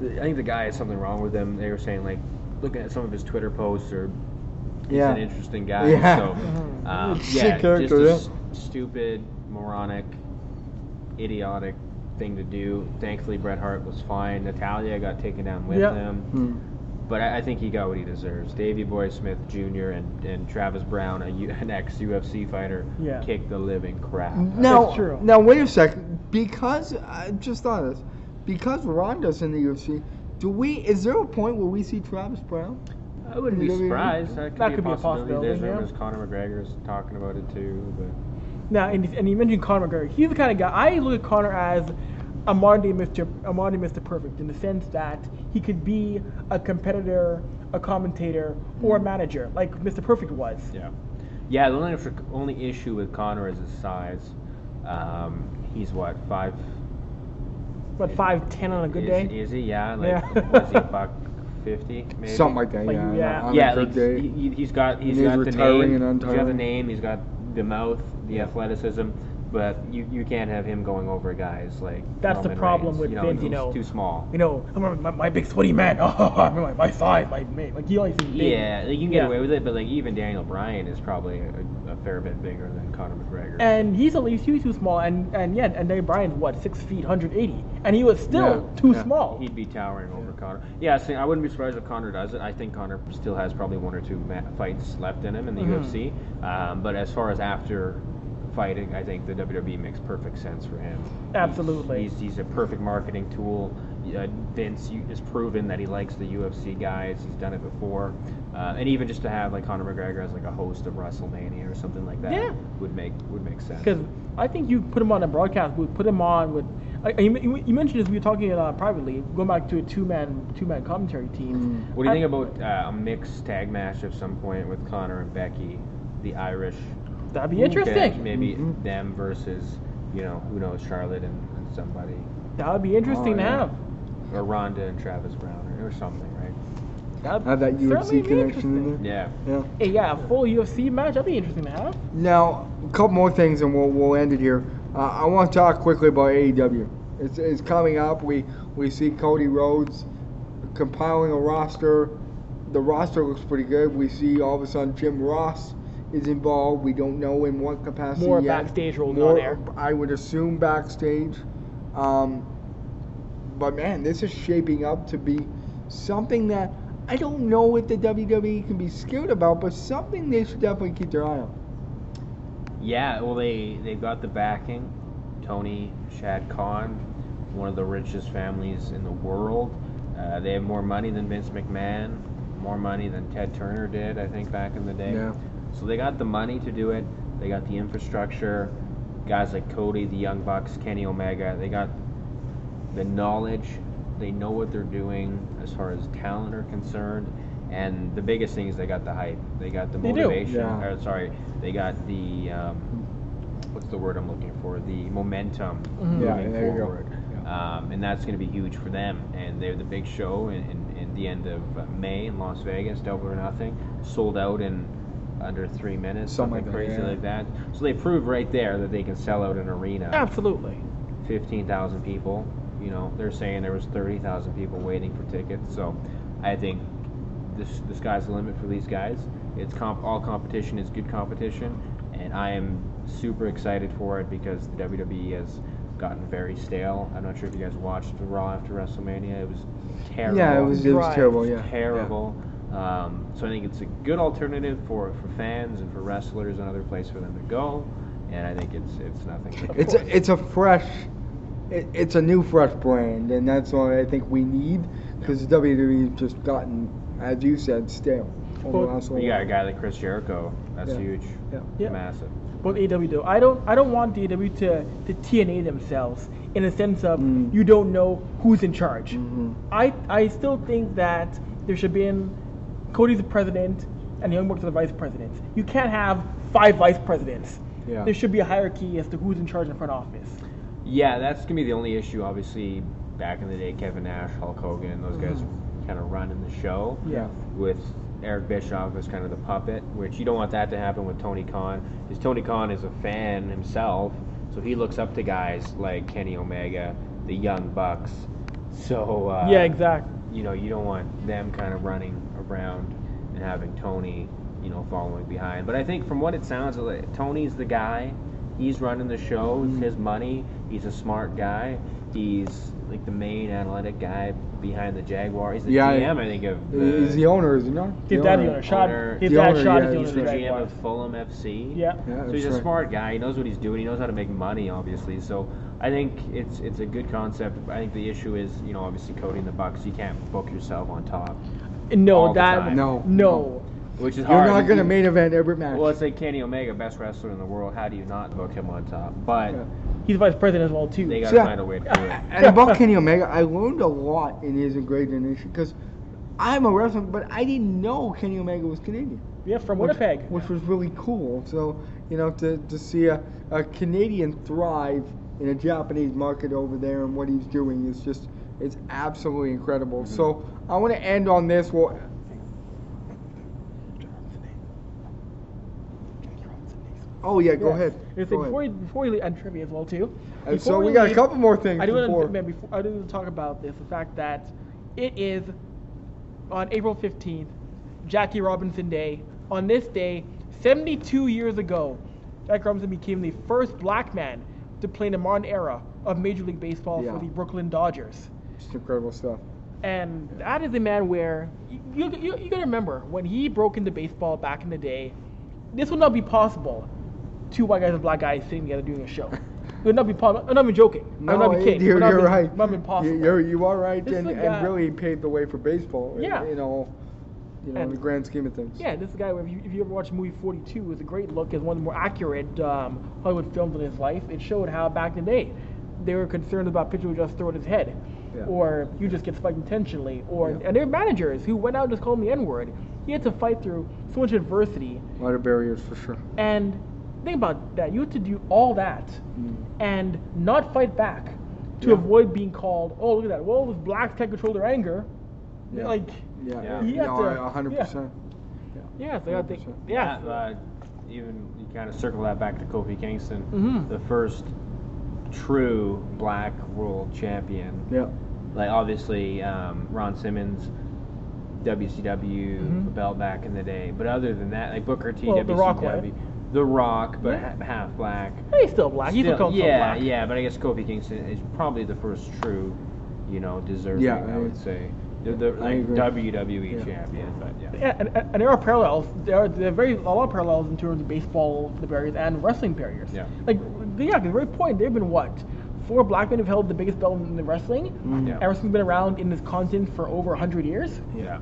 Speaker 5: The- I think the guy has something wrong with him. They were saying like, looking at some of his Twitter posts, or he's
Speaker 3: Yeah.
Speaker 5: an interesting guy.
Speaker 3: Yeah.
Speaker 5: So um, yeah,
Speaker 3: character,
Speaker 5: just a
Speaker 3: yeah.
Speaker 5: s- stupid, moronic, idiotic thing to do. Thankfully, Bret Hart was fine. Natalya got taken down with
Speaker 4: Yeah.
Speaker 5: him. But I, I think he got what he deserves. Davey Boy Smith Jr. and, and Travis Browne, a U, an ex UFC fighter,
Speaker 4: Yeah.
Speaker 5: kicked the living crap.
Speaker 3: Now,
Speaker 4: That's true.
Speaker 3: now wait a second. Because I just thought of this. Because Ronda's in the UFC, do we? Is there a point where we see Travis Browne?
Speaker 5: I wouldn't be
Speaker 3: WWE?
Speaker 5: surprised. That could,
Speaker 4: That
Speaker 5: be,
Speaker 4: could
Speaker 5: a
Speaker 4: be a
Speaker 5: possibility.
Speaker 4: possibility,
Speaker 5: There's
Speaker 4: yeah.
Speaker 5: rumors Conor McGregor's talking about it too. But
Speaker 4: Now, and, and you mentioned Conor McGregor. He's the kind of guy I look at Conor as a modern day Mr. A modern Mr. Perfect in the sense that he could be a competitor, a commentator, or a manager, like Mr. Perfect was.
Speaker 5: yeah, yeah. The only only issue with Conor is his size. Um, he's what five?
Speaker 4: What five ten on a good
Speaker 5: is,
Speaker 4: day.
Speaker 5: Is he? Yeah. Like
Speaker 4: Yeah.
Speaker 5: was he buck fifty? Maybe.
Speaker 3: Something like that.
Speaker 4: Like,
Speaker 3: yeah.
Speaker 4: yeah.
Speaker 3: On
Speaker 5: yeah,
Speaker 3: a good
Speaker 5: like,
Speaker 3: day.
Speaker 5: he, he's got he's
Speaker 3: he's
Speaker 5: got the
Speaker 3: retiring
Speaker 5: name,
Speaker 3: and
Speaker 5: he's got the name, he's got the mouth, the athleticism, but you, you can't have him going over guys like
Speaker 4: That's the problem
Speaker 5: Reigns.
Speaker 4: with
Speaker 5: you know,
Speaker 4: Vince, you
Speaker 5: he's
Speaker 4: know.
Speaker 5: too small.
Speaker 4: You know, I remember my, my big sweaty man. Oh, I remember my, my size, my mate. Like he always big.
Speaker 5: Yeah, like, you can get
Speaker 4: Yeah.
Speaker 5: away with it, but like even Daniel Bryan is probably a, a fair bit bigger than Conor McGregor.
Speaker 4: And he's at least he's too small, and and yeah, and Daniel Bryan's what six feet, 180, and he was still
Speaker 3: Yeah,
Speaker 4: too
Speaker 3: yeah.
Speaker 4: small.
Speaker 5: He'd be towering over Conor. Yeah, see, I wouldn't be surprised if Conor does it. I think Conor still has probably one or two ma- fights left in him in the
Speaker 4: Mhm.
Speaker 5: UFC. Um, but as far as after fighting, I think the WWE makes perfect sense for him.
Speaker 4: Absolutely.
Speaker 5: He's, he's a perfect marketing tool. Uh, Vince has proven that he likes the UFC guys. He's done it before. Uh, and even just to have like Conor McGregor as like a host of WrestleMania or something like that
Speaker 4: Yeah.
Speaker 5: would make would make sense.
Speaker 4: Because I think you put him on a broadcast booth, put him on with. Uh, you, mentioned this we were talking uh, privately, going back to a two man two man commentary team.
Speaker 5: What do you
Speaker 4: I-
Speaker 5: think about uh, a mixed tag match at some point with Conor and Becky, the Irish?
Speaker 4: That'd be
Speaker 5: catch,
Speaker 4: interesting.
Speaker 5: Maybe
Speaker 3: Mhm.
Speaker 5: them versus, you know, who knows, Charlotte and, and somebody,
Speaker 4: That would be interesting
Speaker 3: Oh,
Speaker 4: to
Speaker 3: yeah.
Speaker 4: have.
Speaker 5: or Ronda and Travis Browne, or, or something, right?
Speaker 4: That'd
Speaker 3: Have that
Speaker 4: certainly
Speaker 3: UFC connection in
Speaker 4: interesting.
Speaker 5: Yeah.
Speaker 3: Yeah.
Speaker 4: Hey, yeah, a full UFC match. That'd be interesting to have.
Speaker 3: Now, a couple more things, and we'll we'll end it here. Uh, I want to talk quickly about AEW. It's, it's coming up. We we see Cody Rhodes compiling a roster. The roster looks pretty good. We see all of a sudden Jim Ross is involved. We don't know in what capacity
Speaker 4: More
Speaker 3: yet.
Speaker 4: backstage role
Speaker 3: More,
Speaker 4: on air.
Speaker 3: I would assume backstage. Um, but man, this is shaping up to be something that I don't know what the WWE can be scared about, but something they should definitely keep their eye on.
Speaker 5: Yeah, well, they they've got the backing. Tony Shad Khan, one of the richest families in the world. Uh, they have more money than Vince McMahon, more money than Ted Turner did, I think, back in the day.
Speaker 3: Yeah.
Speaker 5: So they got the money to do it. They got the infrastructure. Guys like Cody, the Young Bucks, Kenny Omega. They got the knowledge. They know what they're doing as far as talent are concerned. And the biggest thing is they got the hype. They got the
Speaker 4: They do.
Speaker 5: motivation.
Speaker 3: Yeah.
Speaker 5: Or, sorry, they got the um, what's the word I'm looking for? The momentum
Speaker 4: Mhm.
Speaker 3: Yeah,
Speaker 5: moving
Speaker 3: there you go.
Speaker 5: forward.
Speaker 3: Yeah.
Speaker 5: Um, and that's going to be huge for them. And they're the big show in, in, in the end of May in Las Vegas, Double or Nothing, sold out in under three minutes,
Speaker 3: Something
Speaker 5: something,
Speaker 3: like that,
Speaker 5: crazy
Speaker 3: yeah.
Speaker 5: like that. So they prove right there that they can sell out an arena.
Speaker 4: Absolutely.
Speaker 5: fifteen thousand people. You know, they're saying there was thirty thousand people waiting for tickets. So, I think this the sky's the limit for these guys. It's comp- all competition is good competition, and I am super excited for it because the WWE has gotten very stale. I'm not sure if you guys watched Raw after WrestleMania. It was terrible.
Speaker 3: Yeah, it was it was
Speaker 4: Right.
Speaker 3: terrible. Yeah,
Speaker 5: terrible. Um, so I think it's a good alternative for, for fans and for wrestlers, another place for them to go. And I think it's it's nothing.
Speaker 3: Yeah.
Speaker 5: but
Speaker 3: It's a it's a fresh, it, it's a new fresh brand, and that's what I think we need because WWE's just gotten, as you said, stale.
Speaker 4: Well,
Speaker 5: You got a guy like Chris Jericho. That's
Speaker 3: Yeah.
Speaker 5: huge.
Speaker 3: Yeah.
Speaker 4: Yeah.
Speaker 5: Massive.
Speaker 4: Both AEW do. I don't. I don't want the AEW to to TNA themselves in a sense of
Speaker 3: Mm.
Speaker 4: you don't know who's in charge.
Speaker 3: Mhm.
Speaker 4: I I still think that there should be Cody's the president and the Young Bucks are the vice presidents. You can't have five vice presidents.
Speaker 3: Yeah.
Speaker 4: There should be a hierarchy as to who's in charge in front office.
Speaker 5: Yeah, that's gonna be the only issue. Obviously, back in the day, Kevin Nash, Hulk Hogan, those guys kind of running the show.
Speaker 3: Yeah.
Speaker 5: With Eric Bischoff as kind of the puppet, which you don't want that to happen with Tony Khan, because Tony Khan is a fan himself, so he looks up to guys like Kenny Omega, the Young Bucks. So uh,
Speaker 4: yeah, exactly.
Speaker 5: you know, you don't want them kind of running around and having Tony, you know, following behind. But I think from what it sounds like, Tony's the guy. He's running the show. It's mm-hmm. his money. He's a smart guy. He's like the main analytic guy behind the Jaguar. He's the
Speaker 3: Yeah,
Speaker 5: GM, I think, of the,
Speaker 3: He's the owner, is he not?
Speaker 4: His
Speaker 3: The
Speaker 4: dad
Speaker 3: owner.
Speaker 4: owner. Shad.
Speaker 5: owner-
Speaker 4: His
Speaker 3: The
Speaker 4: dad
Speaker 3: owner,
Speaker 4: shot
Speaker 3: yeah,
Speaker 5: He's
Speaker 4: the
Speaker 5: the
Speaker 4: owner of the
Speaker 5: GM of Fulham FC.
Speaker 4: Yeah.
Speaker 3: Yeah,
Speaker 5: So he's a
Speaker 3: right.
Speaker 5: smart guy. He knows what he's doing. He knows how to make money, obviously. So I think it's it's a good concept. I think the issue is, you know, obviously coding the Bucks. You can't book yourself on top,
Speaker 4: No,
Speaker 5: all the
Speaker 4: that
Speaker 5: time.
Speaker 3: No.
Speaker 4: no.
Speaker 5: which is
Speaker 3: You're
Speaker 5: hard.
Speaker 3: not gonna main event every match.
Speaker 5: Well, it's like Kenny Omega, best wrestler in the world. How do you not book him on top? But
Speaker 3: Yeah.
Speaker 4: He's vice president as well too.
Speaker 5: they gotta
Speaker 3: yeah.
Speaker 5: find a way to do it.
Speaker 3: And about Kenny Omega, I learned a lot in his Great Nation because I'm a wrestler, but I didn't know Kenny Omega was Canadian.
Speaker 4: yeah, from
Speaker 3: which-
Speaker 4: Winnipeg.
Speaker 3: which was really cool. So you know, to, to see a, a Canadian thrive in a Japanese market over there and what he's doing is just it's absolutely incredible.
Speaker 4: Mm-hmm.
Speaker 3: So I want to end on this. Well, oh yeah, go
Speaker 4: Yeah.
Speaker 3: ahead. Go
Speaker 4: before,
Speaker 3: ahead.
Speaker 4: you, before you leave, and trivia as well too.
Speaker 3: And so we got a couple more things
Speaker 4: I do want to man, before I do want to talk about this. The fact that it is on April fifteenth, Jackie Robinson Day. On this day, 72 years ago, Jackie Robinson became the first black man to play in the modern era of Major League Baseball
Speaker 3: Yeah.
Speaker 4: for the Brooklyn Dodgers.
Speaker 3: Just incredible stuff.
Speaker 4: And that is a man where you, you, you, you gotta remember when he broke into baseball back in the day, this would not be possible. Two white guys and black guys sitting together doing a show. It would not be possible. I'm not even joking. I'm not even kidding.
Speaker 3: You're,
Speaker 4: not
Speaker 3: you're right.
Speaker 4: Not been possible.
Speaker 3: You- You're, you are right,
Speaker 4: This
Speaker 3: and,
Speaker 4: a
Speaker 3: and really paved the way for baseball. in-
Speaker 4: Yeah.
Speaker 3: You know, you know, in the grand scheme of things.
Speaker 4: Yeah, this is a guy. If you, if you ever watched movie 42, it was a great look at one of the more accurate um, Hollywood films in his life. It showed how back in the day they were concerned about pitcher would just throw at his head,
Speaker 3: Yeah.
Speaker 4: or you just get spiked intentionally, or
Speaker 3: Yeah.
Speaker 4: and there were managers who went out and just called him the N-word. He had to fight through so much adversity,
Speaker 3: A lot of barriers for sure.
Speaker 4: and think about that. You had to do all that
Speaker 3: Mm.
Speaker 4: and not fight back to
Speaker 3: Yeah.
Speaker 4: avoid being called. Oh, look at that. Well, those blacks can't control their anger.
Speaker 3: Yeah.
Speaker 4: Like,
Speaker 3: Yeah,
Speaker 5: Yeah.
Speaker 4: You have
Speaker 3: no,
Speaker 4: to-
Speaker 3: hundred
Speaker 4: yeah.
Speaker 3: percent.
Speaker 4: yeah, so I think, yeah.
Speaker 5: Uh, even you kind of circle that back to Kofi Kingston,
Speaker 4: Mhm.
Speaker 5: the first true black world champion.
Speaker 3: Yeah.
Speaker 5: Like obviously um, Ron Simmons, WCW
Speaker 4: Mhm.
Speaker 5: belt back in the day, but other than that, like Booker T,
Speaker 4: Well, The Rock way.
Speaker 5: The Rock, but
Speaker 4: Yeah.
Speaker 5: ha- half black.
Speaker 4: He's still black. He's
Speaker 5: Still-
Speaker 4: still called
Speaker 5: yeah,
Speaker 4: black.
Speaker 5: yeah, but I guess Kofi Kingston is probably the first true, you know, deserving.
Speaker 3: Yeah,
Speaker 5: I
Speaker 3: I-
Speaker 5: would say the, the like. WWE
Speaker 3: Yeah.
Speaker 5: champion, but yeah.
Speaker 4: Yeah, and, and and there are parallels. There are, there are very a lot of parallels in terms of baseball the barriers and wrestling barriers.
Speaker 5: Yeah.
Speaker 4: Like yeah, 'cause very point. There've been what four black men have held the biggest belt in the wrestling.
Speaker 5: Yeah.
Speaker 4: Wrestling's been around in this continent for over hundred years.
Speaker 5: Yeah.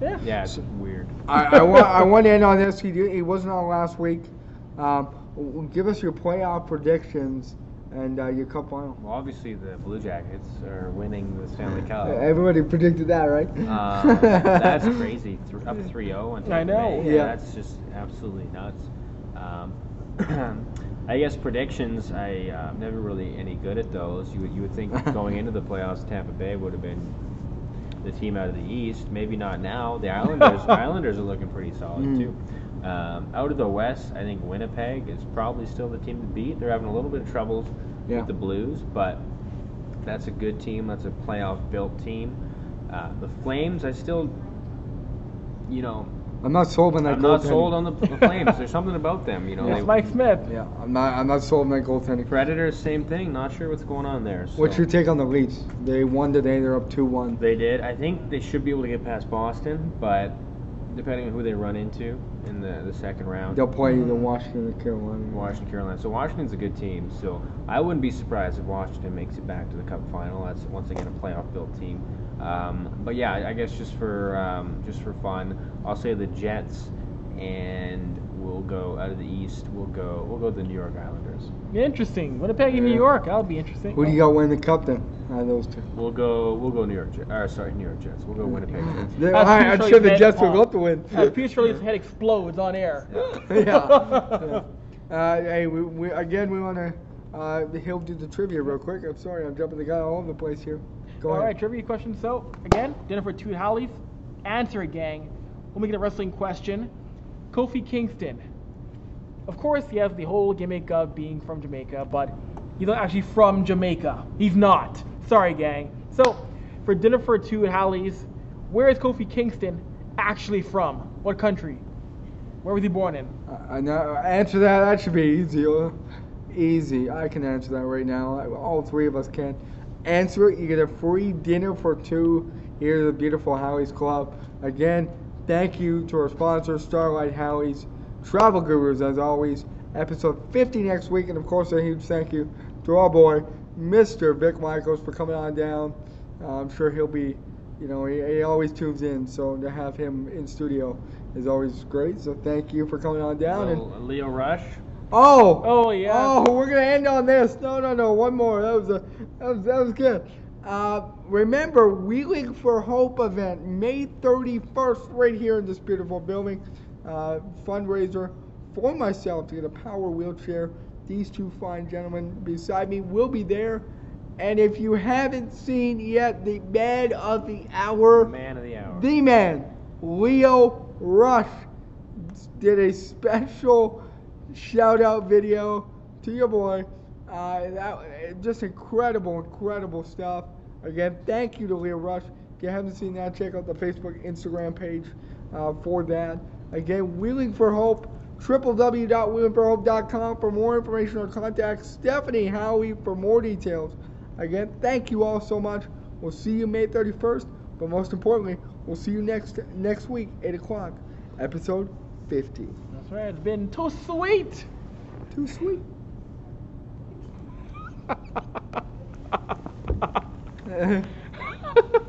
Speaker 4: Yeah.
Speaker 5: Yeah, it's weird.
Speaker 3: I, I want I want to end on this. He did, he wasn't on last week. Um, give us your playoff predictions and uh, your cup final.
Speaker 5: Well, obviously the Blue Jackets are winning the Stanley Cup.
Speaker 3: Everybody predicted that, right?
Speaker 5: Um, that's crazy. Th- up 3-0 on
Speaker 4: I
Speaker 5: Tampa
Speaker 4: know.
Speaker 5: Bay.
Speaker 3: Yeah.
Speaker 5: That's just absolutely nuts. Um, I guess predictions. I uh, I'm never really any good at those. You would you would think going into the playoffs, Tampa Bay would have been the team out of the East. Maybe not now. The Islanders Islanders are looking pretty solid
Speaker 3: Mm.
Speaker 5: too. Um, out of the West, I think Winnipeg is probably still the team to beat. They're having a little bit of troubles
Speaker 3: Yeah.
Speaker 5: with the Blues, but that's a good team. That's a playoff built team. Uh, the Flames, I still, you know,
Speaker 3: I'm not sold on that
Speaker 5: I'm not sold on the, the Flames. There's something about them, you know.
Speaker 4: It's
Speaker 5: they-
Speaker 4: Mike Smith.
Speaker 3: Yeah, I'm not. I'm not sold on that goaltending.
Speaker 5: Predators, same thing. Not sure what's going on there.
Speaker 3: What's your take on the Leafs? They won today. They're up two one.
Speaker 5: They did. I think they should be able to get past Boston, but depending on who they run into in the, the second round,
Speaker 3: They'll play either Washington or Carolina.
Speaker 5: Washington, Carolina. So Washington's a good team. So I wouldn't be surprised if Washington makes it back to the Cup final. That's once again a playoff built team. Um, but yeah, I- I guess just for um, just for fun, I'll say the Jets, and we'll go out of the East. We'll go we'll go the New York Islanders.
Speaker 4: Interesting. Winnipeg and New York. That'll be interesting.
Speaker 3: Who do you got winning the cup then? Out of those two.
Speaker 5: We'll go we'll go New York. Jets. Or sorry, New York Jets. We'll go Winnipeg Jets.
Speaker 3: Yeah,
Speaker 4: As
Speaker 3: I, I'm sure the
Speaker 4: head-
Speaker 3: Jets will
Speaker 4: uh,
Speaker 3: go to win.
Speaker 4: As Peter Shirley's head explodes on air.
Speaker 3: yeah. Uh, hey, we, we again we want to. Uh, he'll do the trivia real quick. I'm sorry, I'm jumping the gun all over the place here. Go
Speaker 4: All
Speaker 3: ahead.
Speaker 4: right, trivia question. So, again, dinner for two Hollies. Answer it, gang. We'll make it a wrestling question. Kofi Kingston. Of course, he has the whole gimmick of being from Jamaica, but he's not actually from Jamaica. He's not. Sorry, gang. So, for dinner for two Hollies, where is Kofi Kingston actually from? What country? Where was he born in?
Speaker 3: I I know. Answer that. That should be easy. Easy. I can answer that right now. All three of us can. Answer it. You get a free dinner for two here at the beautiful Howie's Club. Again, thank you to our sponsor, Starlight Howie's Travel Gurus, as always. Episode 50 next week. And of course, a huge thank you to our boy, Mr. Vic Michaels, for coming on down. Uh, I'm sure he'll be, you know, he, he always tunes in. So to have him in studio is always great. So thank you for coming on down. And
Speaker 5: Lio Rush.
Speaker 3: Oh.
Speaker 4: Oh, yeah.
Speaker 3: Oh, we're gonna end on this. No, no, no. One more. That was a. That was that was good. Uh, remember, Wheeling for Hope event, May 31st, right here in this beautiful building. Uh, fundraiser for myself to get a power wheelchair. These two fine gentlemen beside me will be there. And if you haven't seen yet the man of the hour,
Speaker 5: Man of the hour.
Speaker 3: the man, Lio Rush, did a special shout out video to your boy. Uh, that, just incredible, incredible stuff. Again, thank you to Lio Rush. If you haven't seen that, check out the Facebook, Instagram page uh, for that. Again, Wheeling for Hope, www.wheelingforhope.com for more information or contact Stephanie Howie for more details. Again, thank you all so much. We'll see you May 31st, but most importantly, we'll see you next next week, 8 o'clock, episode 50.
Speaker 4: It's been too sweet.
Speaker 3: Too sweet.